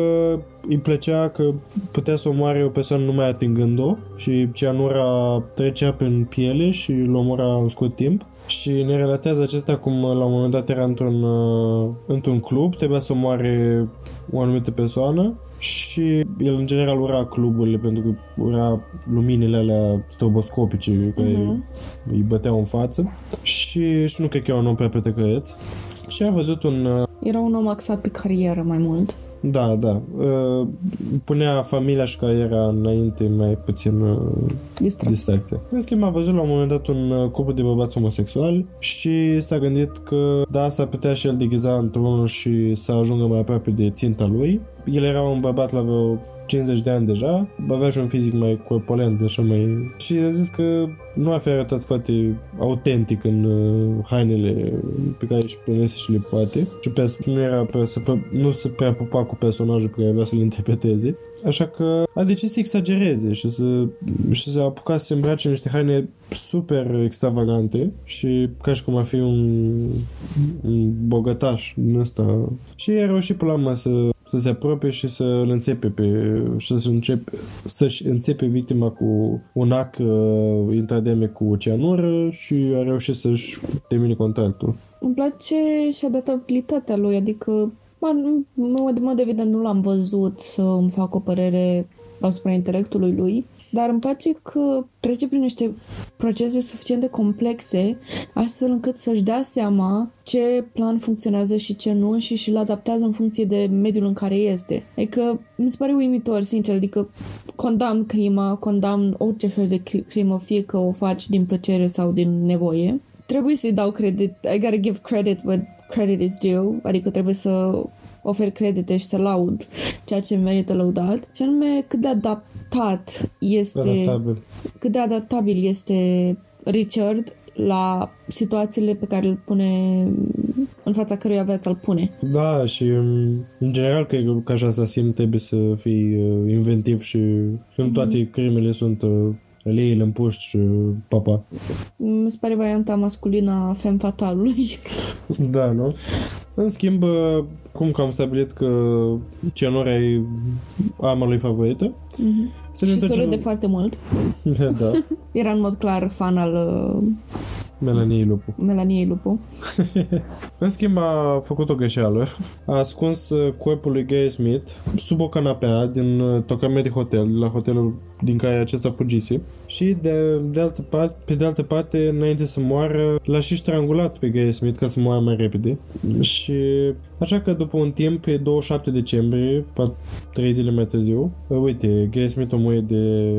îi plăcea că putea să omoare o persoană numai atingând-o și cianura trecea prin piele și îl omora în scurt timp. Și ne relatează acesta cum la un moment dat era într-un, uh, într-un club, trebuia să omoare o anumită persoană și el în general ura cluburile pentru că ura luminile alea stroboscopice care Mhm. îi băteau în față și, și nu cred că era un om prea pretecăreț. Și a văzut un... uh, Era un om axat pe carieră mai mult. Da, da. uh, Punea familia și cariera înainte mai puțin uh, Distrat. distracție. În schimb, a văzut la un moment dat un uh, cuplu de bărbați homosexuali și s-a gândit că da, s-ar putea și el deghiza într-unul și să ajungă mai aproape de ținta lui. El era un bărbat la vreo 50 de ani deja, avea și un fizic mai corpulent, așa mai... Și a zis că nu a fi arătat foarte autentic în uh, hainele pe care își prinese și le poate. Și pe, nu era pe, să, pe, nu se prea pupa cu personajul pe care avea să-l interpreteze. Așa că a decis să exagereze și să, și să apuca să se îmbrace în niște haine super extravagante și ca și cum ar fi un, un bogătaș din ăsta. Și a reușit până la urmă să, să se apropie și să îl înțepe pe, și să începe, să-și înțepe victima cu un ac uh, intrademic cu cianură și a reușit să-și termine contractul. Îmi place și adaptabilitatea lui, adică bă, nu- în mod, în mod evident nu l-am văzut să îmi fac o părere asupra intelectului lui, dar îmi place că trece prin niște procese suficient de complexe, astfel încât să-și dea seama ce plan funcționează și ce nu și și-l adaptează în funcție de mediul în care este. Adică mi se pare uimitor, sincer, adică condamn crima, condamn orice fel de cri- crimă, fie că o faci din plăcere sau din nevoie, trebuie să-i dau credit. I gotta give credit where credit is due. Adică trebuie să ofer credite și să laud ceea ce merită lăudat. Și anume cât de adaptat este, Adaptabil. cât de adaptabil este Richard la situațiile pe care îl pune în fața căruia viața îl pune. Da, și um, în general cred că ca și asasin trebuie să fii uh, inventiv și în toate crimele sunt uh, leile în puști și uh, papa. Mi se pare varianta masculină a femme fatalului. Da, nu? În schimb, uh, cum că am stabilit că cianura e arma lui favorită, să ne și se întoarcem... râde foarte mult. da. Era în mod clar fan al uh, Melanie Lupu. Melanie Lupu. În schimb a făcut o greșeală. A ascuns uh, corpul lui Gary Smith sub o canapea din uh, tocame de hotel, de la hotelul din care acesta fugise. Și de, de altă parte, pe de altă parte, înainte să moară, l-a și strangulat pe Gary Smith ca să moară mai repede. Și așa că după un timp, pe 27 decembrie, 3 zile mai târziu, uh, uite, Gary Smith o muie de,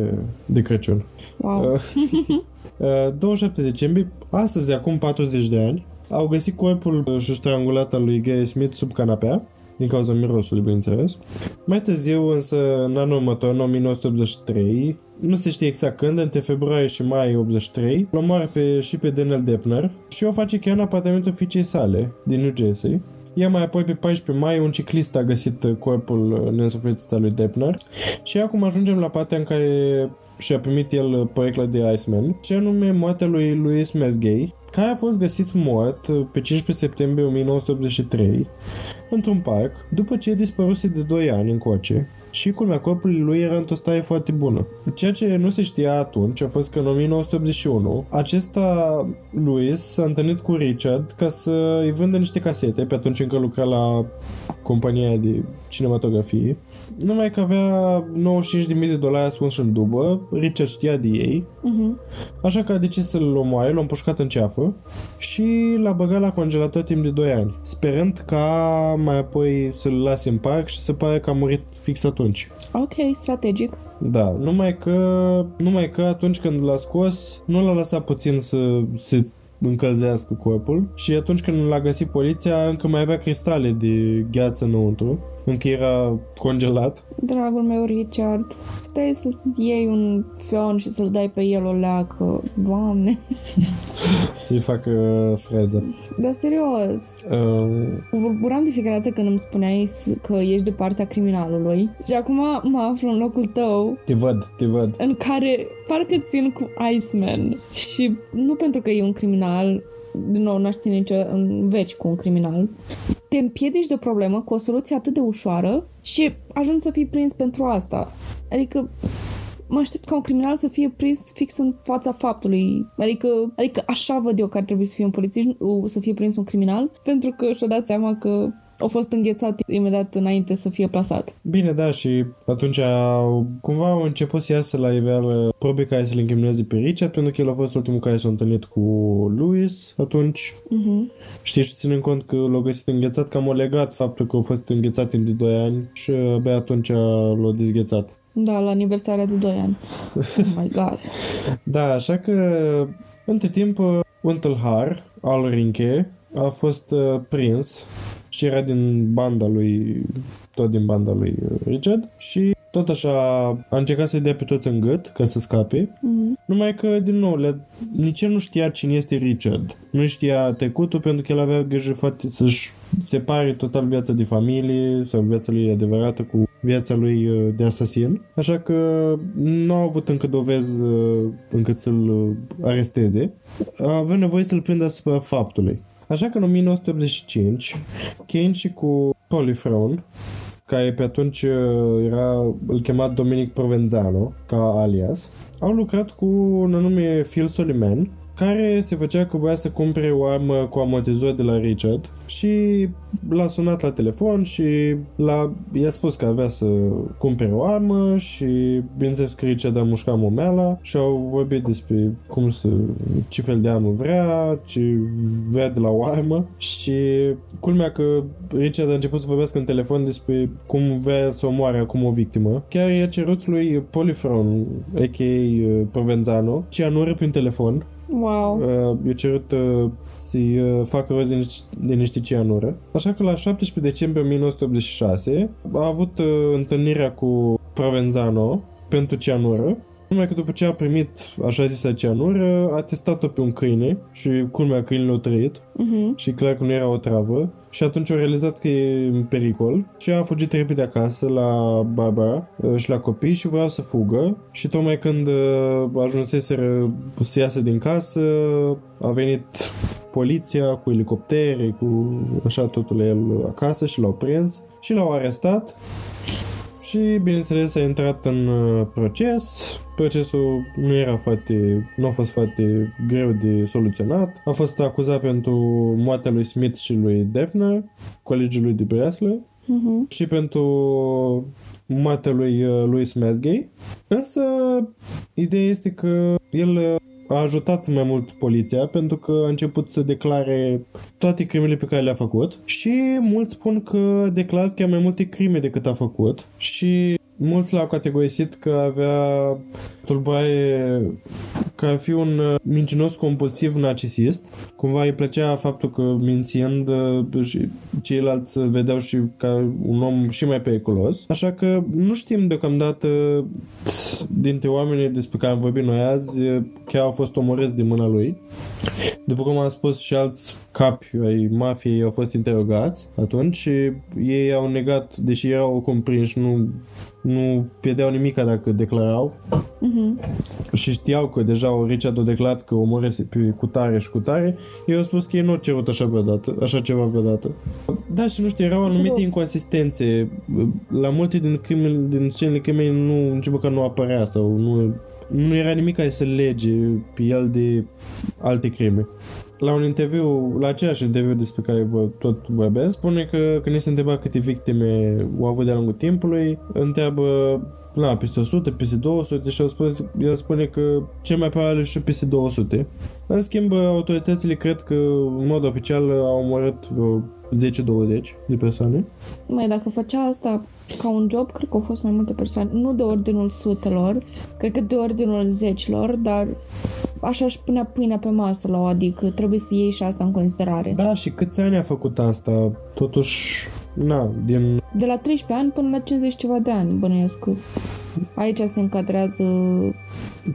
de Crăciun. Wow. Uh, uh, 27 decembrie, astăzi, acum 40 de ani, au găsit corpul uh, și strangulat al lui Gary Smith sub canapea, din cauza mirosului, bineînțeles. Mai târziu, însă, în anul următor, în 1983, nu se știe exact când, între februarie și mai 83, îl omoară pe, și pe Daniel Deppner și o face chiar în apartamentul fiicei sale, din New Jersey. Iar mai apoi, pe 14 mai, un ciclist a găsit corpul neînsuflețit al lui Deppner. Și acum ajungem la partea în care și-a primit el proiectul de Iceman, și anume moartea lui Louis Mesgay, care a fost găsit mort pe 15 septembrie 1983 într-un parc, după ce dispăruse de 2 ani încoace și culmea corpului lui era într-o stare foarte bună. Ceea ce nu se știa atunci a fost că în 1981 acesta, Louis, s-a întâlnit cu Richard ca să îi vândă niște casete, pe atunci încă lucra la compania de cinematografie. Numai că avea 95.000 de dolari ascuns în dubă, Richard știa de ei, Uh-huh. așa că a decis să-l omoare, l-a împușcat în ceafă și l-a băgat la congelator timp de 2 ani, sperând ca mai apoi să-l lase în parc și să pare că a murit fix atunci. Ok, strategic. Da, numai că, numai că atunci când l-a scos, nu l-a lăsat puțin să se încălzească corpul și atunci când l-a găsit poliția încă mai avea cristale de gheață înăuntru, încă era congelat. Dragul meu, Richard, puteai să iei un fion și să-l dai pe el o leacă. Doamne. Să-i facă freză. Dar serios, Uh, mă bucuram de fiecare dată când îmi spuneai s- că ești de partea criminalului și acum mă aflu în locul tău te văd, te văd. în care parcă țin cu Iceman și nu pentru că e un criminal din nou, n-aș ține nicio în veci cu un criminal, te împiedici de o problemă cu o soluție atât de ușoară și ajungi să fii prins pentru asta. Adică mă aștept ca un criminal să fie prins fix în fața faptului. Adică, adică așa văd eu că ar trebui să fie un polițist, nu să fie prins un criminal, pentru că și-a dat seama că a fost înghețat imediat înainte să fie plasat. Bine, da, și atunci au, cumva au început să iasă la iveală probe care să le incrimineze pe Richard, pentru că el a fost ultimul care s-a întâlnit cu Louis atunci. Mhm. Știți, și ținând cont că l-a găsit înghețat, cam o legat faptul că a fost înghețat timp de 2 ani și abia atunci l-a dezghețat. Da, la aniversarea de 2 ani. Oh my god. Da, așa că între timp un tâlhar al Rinche a fost uh, prins și era din banda lui, tot din banda lui uh, Richard și tot așa a încercat să-i dea pe toți în gât ca să scape, Mhm. numai că, din nou, le, nici el nu știa cine este Richard. Nu știa trecutul pentru că el avea grijă foarte să-și separe total viața de familie sau viața lui adevărată cu viața lui uh, de asasin. Așa că nu au avut încă dovezi uh, încât să-l uh, aresteze. Avea nevoie să-l prindă asupra faptului. Așa că în 1985, Kane și cu Polifron, care pe atunci uh, era, îl chema Dominic Provenzano, ca alias, au lucrat cu un anume Phil Soliman, care se făcea că voia să cumpere o armă cu amortizor de la Richard și l-a sunat la telefon și l-a, i-a spus că avea să cumpere o armă și bineînțeles că Richard a mușcat momeala și au vorbit despre cum să, ce fel de armă vrea, ce vrea de la o armă și culmea că Richard a început să vorbească în telefon despre cum vrea să omoare acum o victimă. Chiar i-a cerut lui Polifron, a.k.a. Provenzano, cianură prin telefon Wow. uh, i-a cerut uh, să-i uh, facă rost de niște, de niște cianură. Așa că la 17 decembrie 1986 a avut uh, întâlnirea cu Provenzano pentru cianură. Numai că după ce a primit așa zisa cianură, a testat-o pe un câine și culmea câinele a trăit Mhm. și clar că nu era o travă. Și atunci a realizat că e în pericol și a fugit repede acasă la Barbara uh, și la copii și voia să fugă. Și tocmai când uh, ajunseseră să iasă din casă a venit poliția cu elicoptere, cu așa totul la el acasă și l-au prins și l-au arestat și, bineînțeles, a intrat în uh, proces. Procesul nu era foarte, nu a fost foarte greu de soluționat. A fost acuzat pentru moartea lui Smith și lui Depner, colegii lui de breaslă, Uh-huh. și pentru moartea lui uh, Louis Masgay. Însă, ideea este că el uh, a ajutat mai mult poliția pentru că a început să declare toate crimele pe care le-a făcut și mulți spun că a declarat chiar mai multe crime decât a făcut și mulți l-au categorisit că avea tulburare că ar fi un uh, mincinos compulsiv narcisist. Cumva îi plăcea faptul că mințind uh, și ceilalți vedeau și ca un om și mai periculos. Așa că nu știm deocamdată dintre oamenii despre care am vorbit noi azi chiar au fost omorâți de mâna lui. După cum am spus și alți capi ai mafiei au fost interogați atunci și ei au negat, deși erau comprinși, nu, nu pierdeau nimic dacă declarau Uh-huh. și știau că deja Richard a declarat că omorese pe cu tare și cu tare, ei au spus că ei nu au cerut așa vreodată, așa ceva vreodată. Da, și nu știu, erau anumite inconsistențe. La multe din crimele, din scenele crimei nu, nici măcar nu apărea sau nu, nu era nimic care să lege pe el de alte crime. La un interviu, la același interviu despre care vă tot vorbesc, spune că când se întreba câte victime au avut de-a lungul timpului, întreabă na, peste 100, peste 200 și el spune, el spune că cel mai probabil și peste 200. În schimb, autoritățile cred că în mod oficial au omorât vreo 10-20 de persoane. Mai dacă făcea asta ca un job, cred că au fost mai multe persoane. Nu de ordinul sutelor, cred că de ordinul zecilor, dar așa își punea pâinea pe masă la o, adică trebuie să iei și asta în considerare. Da, și câți ani a făcut asta? Totuși, na, din... De la 13 ani până la 50 ceva de ani, bănuiesc. că Aici se încadrează...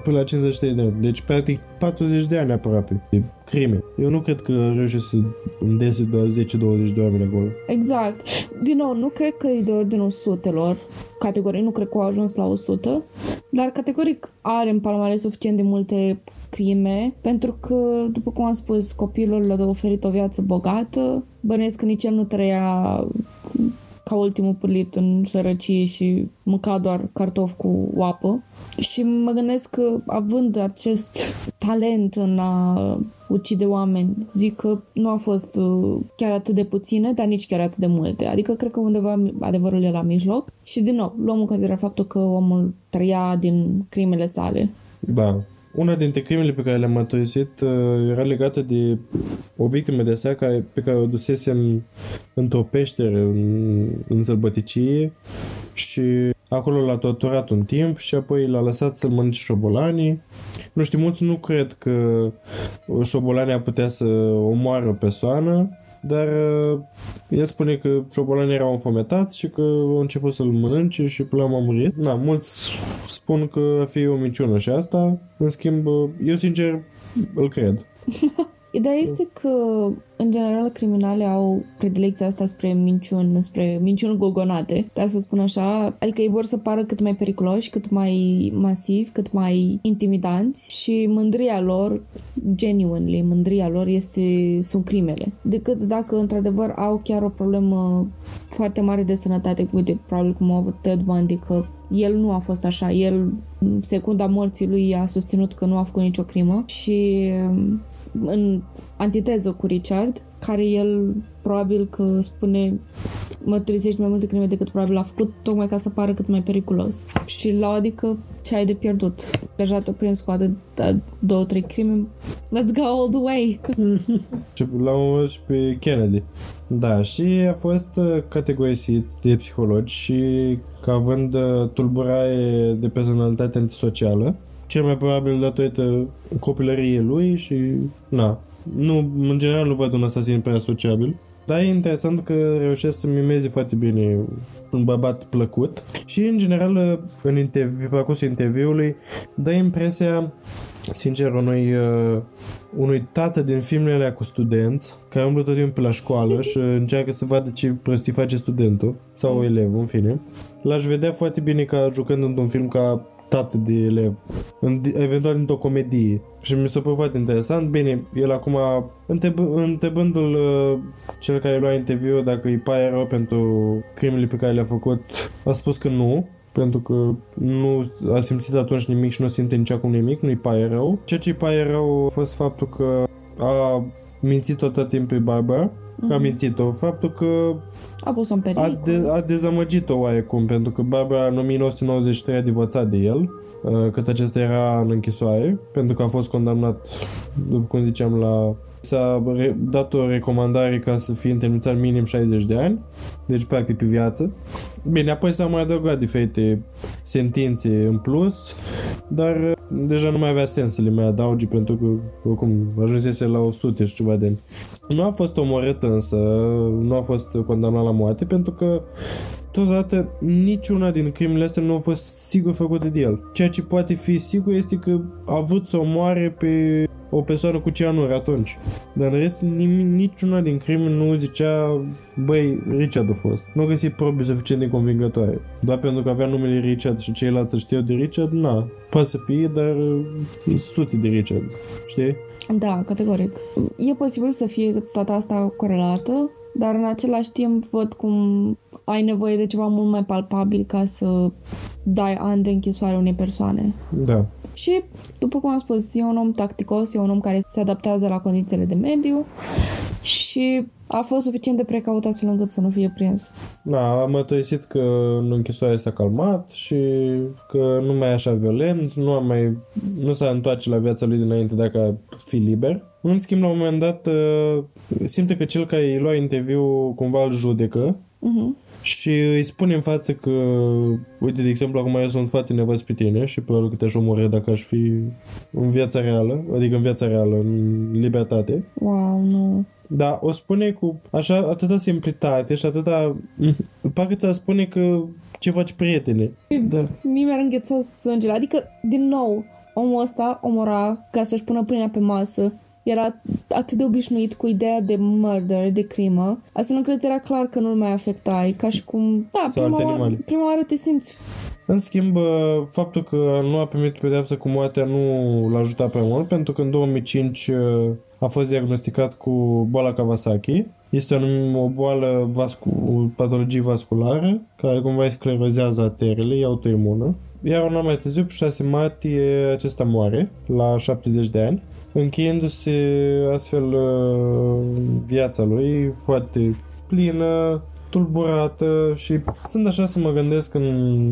până la 50 de ani. Deci, practic, 40 de ani aproape de crime. Eu nu cred că reușesc să îndese de 10-20 de oameni acolo. Exact. Din nou, nu cred că e de ordinul sutelor, categorii, nu cred că au ajuns la 100, dar categoric are în palmare suficient de multe crime, pentru că, după cum am spus, copilul le-a oferit o viață bogată, bănuiesc că nici el nu trăia ca ultimul pârlit în sărăcie și mânca doar cartofi cu apă. Și mă gândesc că, având acest talent în a ucide oameni, zic că nu a fost uh, chiar atât de puține, dar nici chiar atât de multe. Adică cred că undeva adevărul e la mijloc. Și din nou, luăm în considerare faptul că omul trăia din crimele sale. Da. Una dintre crimele pe care le-am mărturisit uh, era legată de o victimă de seară care, pe care o dusese în, într-o peșteră în, în sălbăticie și acolo l-a torturat un timp și apoi l-a lăsat să-l mănânce șobolanii. Nu știu, mulți nu cred că șobolanii ar putea să omoară o persoană, dar uh, el spune că șobolanii erau înfometați și că au început să-l mănânce și până la urmă a murit. Na, mulți spun că ar fi o minciună și asta, în schimb, uh, eu sincer îl cred. Ideea este că, în general, criminale au predilecția asta spre minciuni, spre minciuni gogonate, ca să spun așa. Adică ei vor să pară cât mai periculoși, cât mai masivi, cât mai intimidanți și mândria lor, genuinely, mândria lor este, sunt crimele. Decât dacă, într-adevăr, au chiar o problemă foarte mare de sănătate, uite, probabil cum a avut Ted Bundy, că el nu a fost așa. El, în secunda morții lui, a susținut că nu a făcut nicio crimă și în antiteză cu Richard, care el probabil că spune mărturisești mai multe crime decât probabil a făcut, tocmai ca să pară cât mai periculos. Și la adică ce ai de pierdut? Deja te-a prins cu atât două, trei crime. Let's go all the way! Și l-am omorât și pe Kennedy. Da, și a fost uh, categorisit de psihologi și ca având uh, tulburare de personalitate antisocială, cel mai probabil datorită copilăriei lui și na, nu, în general nu văd un asasin prea sociabil. Dar e interesant că reușesc să mimeze foarte bine un bărbat plăcut și în general în interviu, pe parcursul interviului dă impresia sincer unui, uh, unui tată din filmele alea cu studenți care umblă tot timpul pe la școală și încearcă să vadă ce prostii face studentul sau elevul, în fine. L-aș vedea foarte bine ca jucând într-un film ca tată de elev, în, eventual într-o comedie. Și mi s-a părut foarte interesant. Bine, el acum, întreb, întrebându-l uh, cel care lua interviu dacă îi pare rău pentru crimele pe care le-a făcut, a spus că nu, pentru că nu a simțit atunci nimic și nu simte nici acum nimic, nu-i pare rău. Ceea ce îi pare rău a fost faptul că a mințit tot timpul Barbara, mm-hmm. că a mințit-o. Faptul că a pus în pericol. A, de, a dezamăgit-o oarecum, pentru că Barbara în 1993 a divorțat de el, uh, cât acesta era în închisoare, pentru că a fost condamnat, după cum ziceam, la s-a re- dat o recomandare ca să fie întemnițat minim 60 de ani, deci practic pe viață. Bine, apoi s-au mai adăugat diferite sentințe în plus, dar uh, deja nu mai avea sens să le mai adaugi pentru că oricum ajunsese la 100 și ceva de ani. Nu a fost omorât însă, nu a fost condamnat la moarte pentru că totodată niciuna din crimele astea nu a fost sigur făcută de el. Ceea ce poate fi sigur este că a avut să omoare pe o persoană cu cianuri atunci. Dar în rest, nimic, niciuna din crime nu zicea, băi, Richard a fost. Nu găsi probe suficient de convingătoare. Doar pentru că avea numele Richard și ceilalți știau de Richard, na, poate să fie, dar uh, sute de Richard, știi? Da, categoric. E posibil să fie toată asta corelată, dar în același timp văd cum ai nevoie de ceva mult mai palpabil ca să dai ani de închisoare unei persoane. Da. Și, după cum am spus, e un om tacticos, e un om care se adaptează la condițiile de mediu și a fost suficient de precaut astfel încât să nu fie prins. Da, am mătăisit că în închisoare s-a calmat și că nu mai e așa violent, nu, a mai, nu s-a întoarce la viața lui dinainte dacă a fi liber. În schimb, la un moment dat, uh, simte că cel care îi lua interviu cumva îl judecă uh-huh și îi spune în față că, uite, de exemplu, acum eu sunt foarte nevăz pe tine și probabil că te-aș omorâ dacă aș fi în viața reală, adică în viața reală, în libertate. Wow, nu. Da, o spune cu așa atâta simplitate și atâta... Parcă ți-a spune că ce faci prietene. Da. Mie mi-ar îngheța sângele. Adică, din nou, omul ăsta omora ca să-și pună pâinea pe masă era atât de obișnuit cu ideea de murder, de crimă, astfel încât era clar că nu-l mai afectai, ca și cum, da, prima oară, prima oară te simți în schimb, faptul că nu a primit pedeapsă cu moartea nu l-a ajutat prea mult, pentru că în 2005 uh, a fost diagnosticat cu boala Kawasaki. Este o, o boală, vascu, o patologie vasculară, care cumva sclerozează arterele, e autoimună. Iar un an mai târziu, pe 6 martie, acesta moare, la 70 de ani încheiindu-se astfel uh, viața lui foarte plină, tulburată și sunt așa să mă gândesc în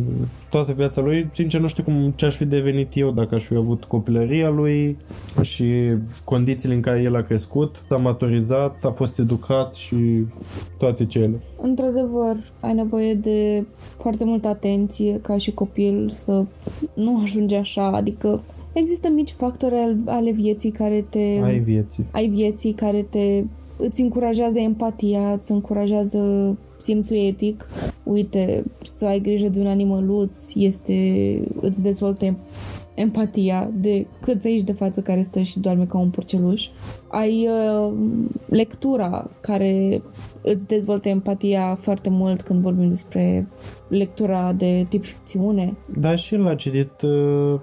toată viața lui, sincer nu știu cum ce aș fi devenit eu dacă aș fi avut copilăria lui și condițiile în care el a crescut, s-a maturizat, a fost educat și toate cele. Într-adevăr, ai nevoie de foarte multă atenție ca și copil să nu ajungi așa, adică Există mici factori ale vieții care te... Ai vieții. Ai vieții care te... Îți încurajează empatia, îți încurajează simțul etic. Uite, să ai grijă de un animăluț este... îți dezvoltă empatia de cât aici de față care stă și doarme ca un porceluș. Ai uh, lectura care îți dezvoltă empatia foarte mult când vorbim despre lectura de tip ficțiune. Da, și el a citit uh,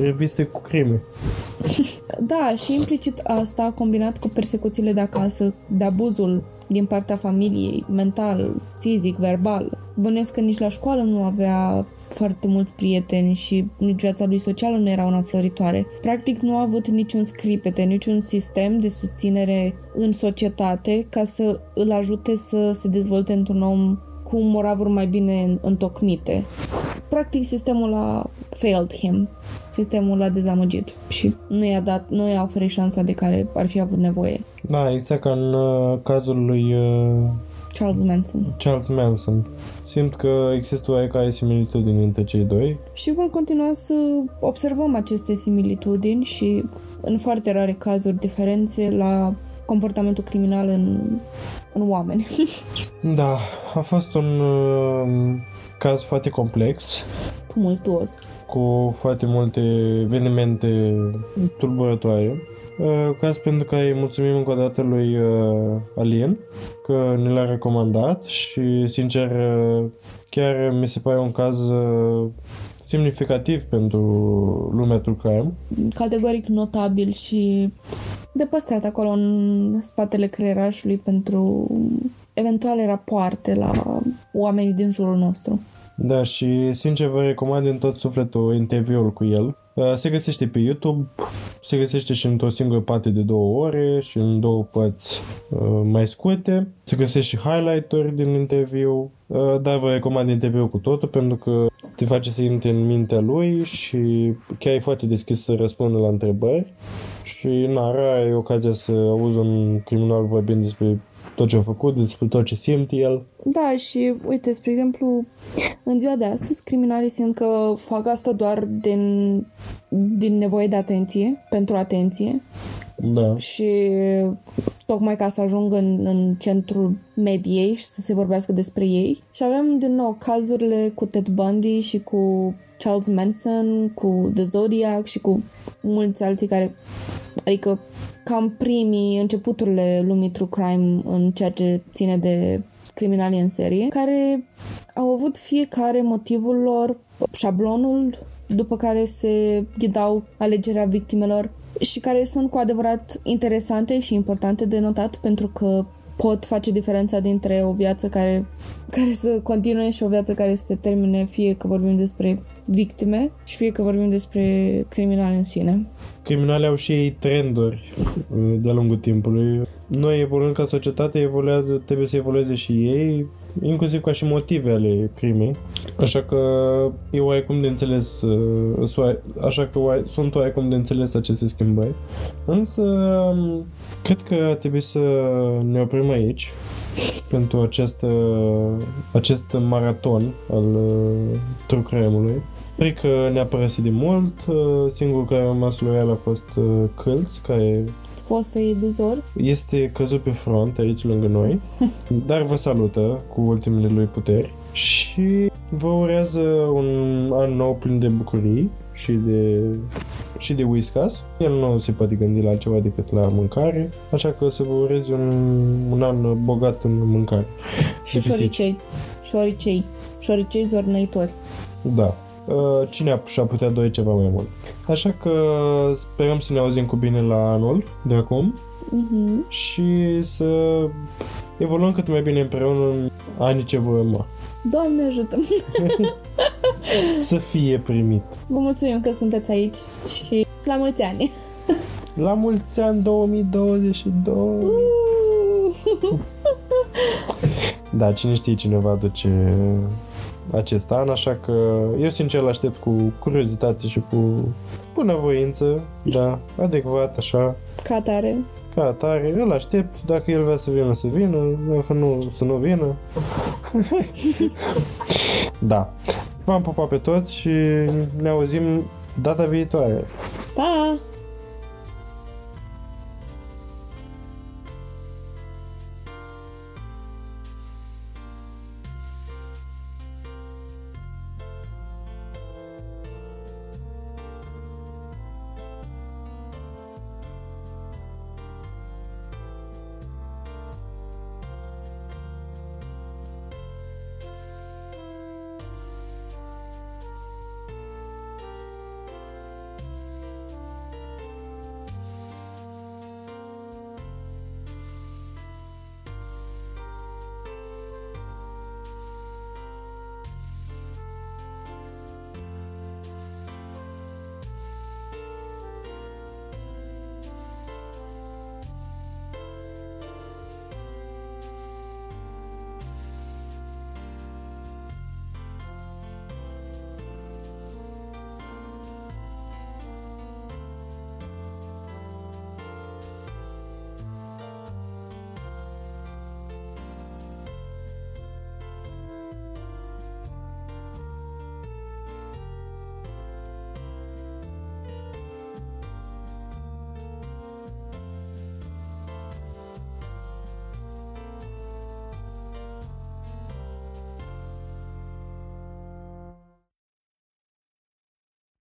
reviste cu crime. da, și implicit asta combinat cu persecuțiile de acasă, de abuzul din partea familiei, mental, fizic, verbal. Bănesc că nici la școală nu avea foarte mulți prieteni și nici viața lui socială nu era una înfloritoare. Practic nu a avut niciun scripete, niciun sistem de susținere în societate ca să îl ajute să se dezvolte într-un om cu moravuri mai bine întocmite. Practic sistemul a failed him. Sistemul l-a dezamăgit și nu i-a dat, nu i-a oferit șansa de care ar fi avut nevoie. Da, exact ca în uh, cazul lui uh, Charles Manson. Charles Manson. Simt că există oarecare similitudini între cei doi. Și vom continua să observăm aceste similitudini și în foarte rare cazuri diferențe la comportamentul criminal în, în oameni. da, a fost un uh, caz foarte complex. Tumultuos. Cu foarte multe evenimente tulburătoare. Uh, caz pentru că îi mulțumim încă o dată lui uh, Alin că ne l-a recomandat și, sincer, uh, chiar mi se pare un caz uh, semnificativ pentru lumea true crime. Categoric notabil și de păstrat acolo în spatele creierașului pentru eventuale rapoarte la oamenii din jurul nostru. Da, și sincer vă recomand din tot sufletul interviul cu el. Uh, Se găsește pe YouTube, se găsește și într-o singură parte de două ore și în două părți uh, mai scurte. Se găsește și highlight-uri din interviu, uh, dar vă recomand interviul cu totul pentru că te face să intri în mintea lui și chiar e foarte deschis să răspundă la întrebări. Și na, rar e ocazia să auzi un criminal vorbind despre tot ce a făcut, despre tot ce simte el. Da, și uite, spre exemplu, în ziua de astăzi, criminalii simt că fac asta doar din, din nevoie de atenție, pentru atenție Da. și tocmai ca să ajungă în, în centrul mediei și să se vorbească despre ei. Și avem din nou cazurile cu Ted Bundy și cu Charles Manson, cu The Zodiac și cu mulți alții care, adică cam primii începuturile lumii true crime în ceea ce ține de criminali în serie, care au avut fiecare motivul lor, șablonul după care se ghidau alegerea victimelor și care sunt cu adevărat interesante și importante de notat pentru că pot face diferența dintre o viață care, care să continue și o viață care să se termine, fie că vorbim despre victime și fie că vorbim despre criminali în sine. Criminalii au și ei trenduri uh, de-a lungul timpului. Noi evoluând ca societate, evoluează, trebuie să evolueze și ei, inclusiv ca și motive ale crimei. Așa că e oarecum de înțeles, uh, sunt oae- așa că oae- sunt oarecum de înțeles aceste schimbări. Însă, um, cred că ar trebui să ne oprim aici pentru acest, uh, acest maraton al uh, true crime-ului. Cred că ne-a părăsit de mult, uh, singurul care a rămas loial a fost uh, Câlț, care Fostă de zor. este căzut pe front aici lângă noi, dar vă salută cu ultimele lui puteri și vă urează un an nou plin de bucurii și de, și de whiskas. El nu se poate gândi la altceva decât la mâncare, așa că o să vă urez un, un an bogat în mâncare. Și De pisici. șoricei. Șoricei. Șoricei zornăitori. Da. Uh, Cine a- și-a putea doi ceva mai mult. Așa că sperăm să ne auzim cu bine la anul de acum Mhm. și să evoluăm cât mai bine împreună în anii ce vor urma. Doamne ajută! Să fie primit. Vă mulțumim că sunteți aici și la mulți ani! La mulți ani 2022! Uh! Da, cine știe cineva aduce acest an, așa că eu sincer îl aștept cu curiozitate și cu bunăvoință, da, adecvat, așa, Ca tare. ca atare, îl aștept, dacă el vrea să vină, să vină, dacă nu, să nu vină. da. V-am pupat pe toți și ne auzim data viitoare. Pa!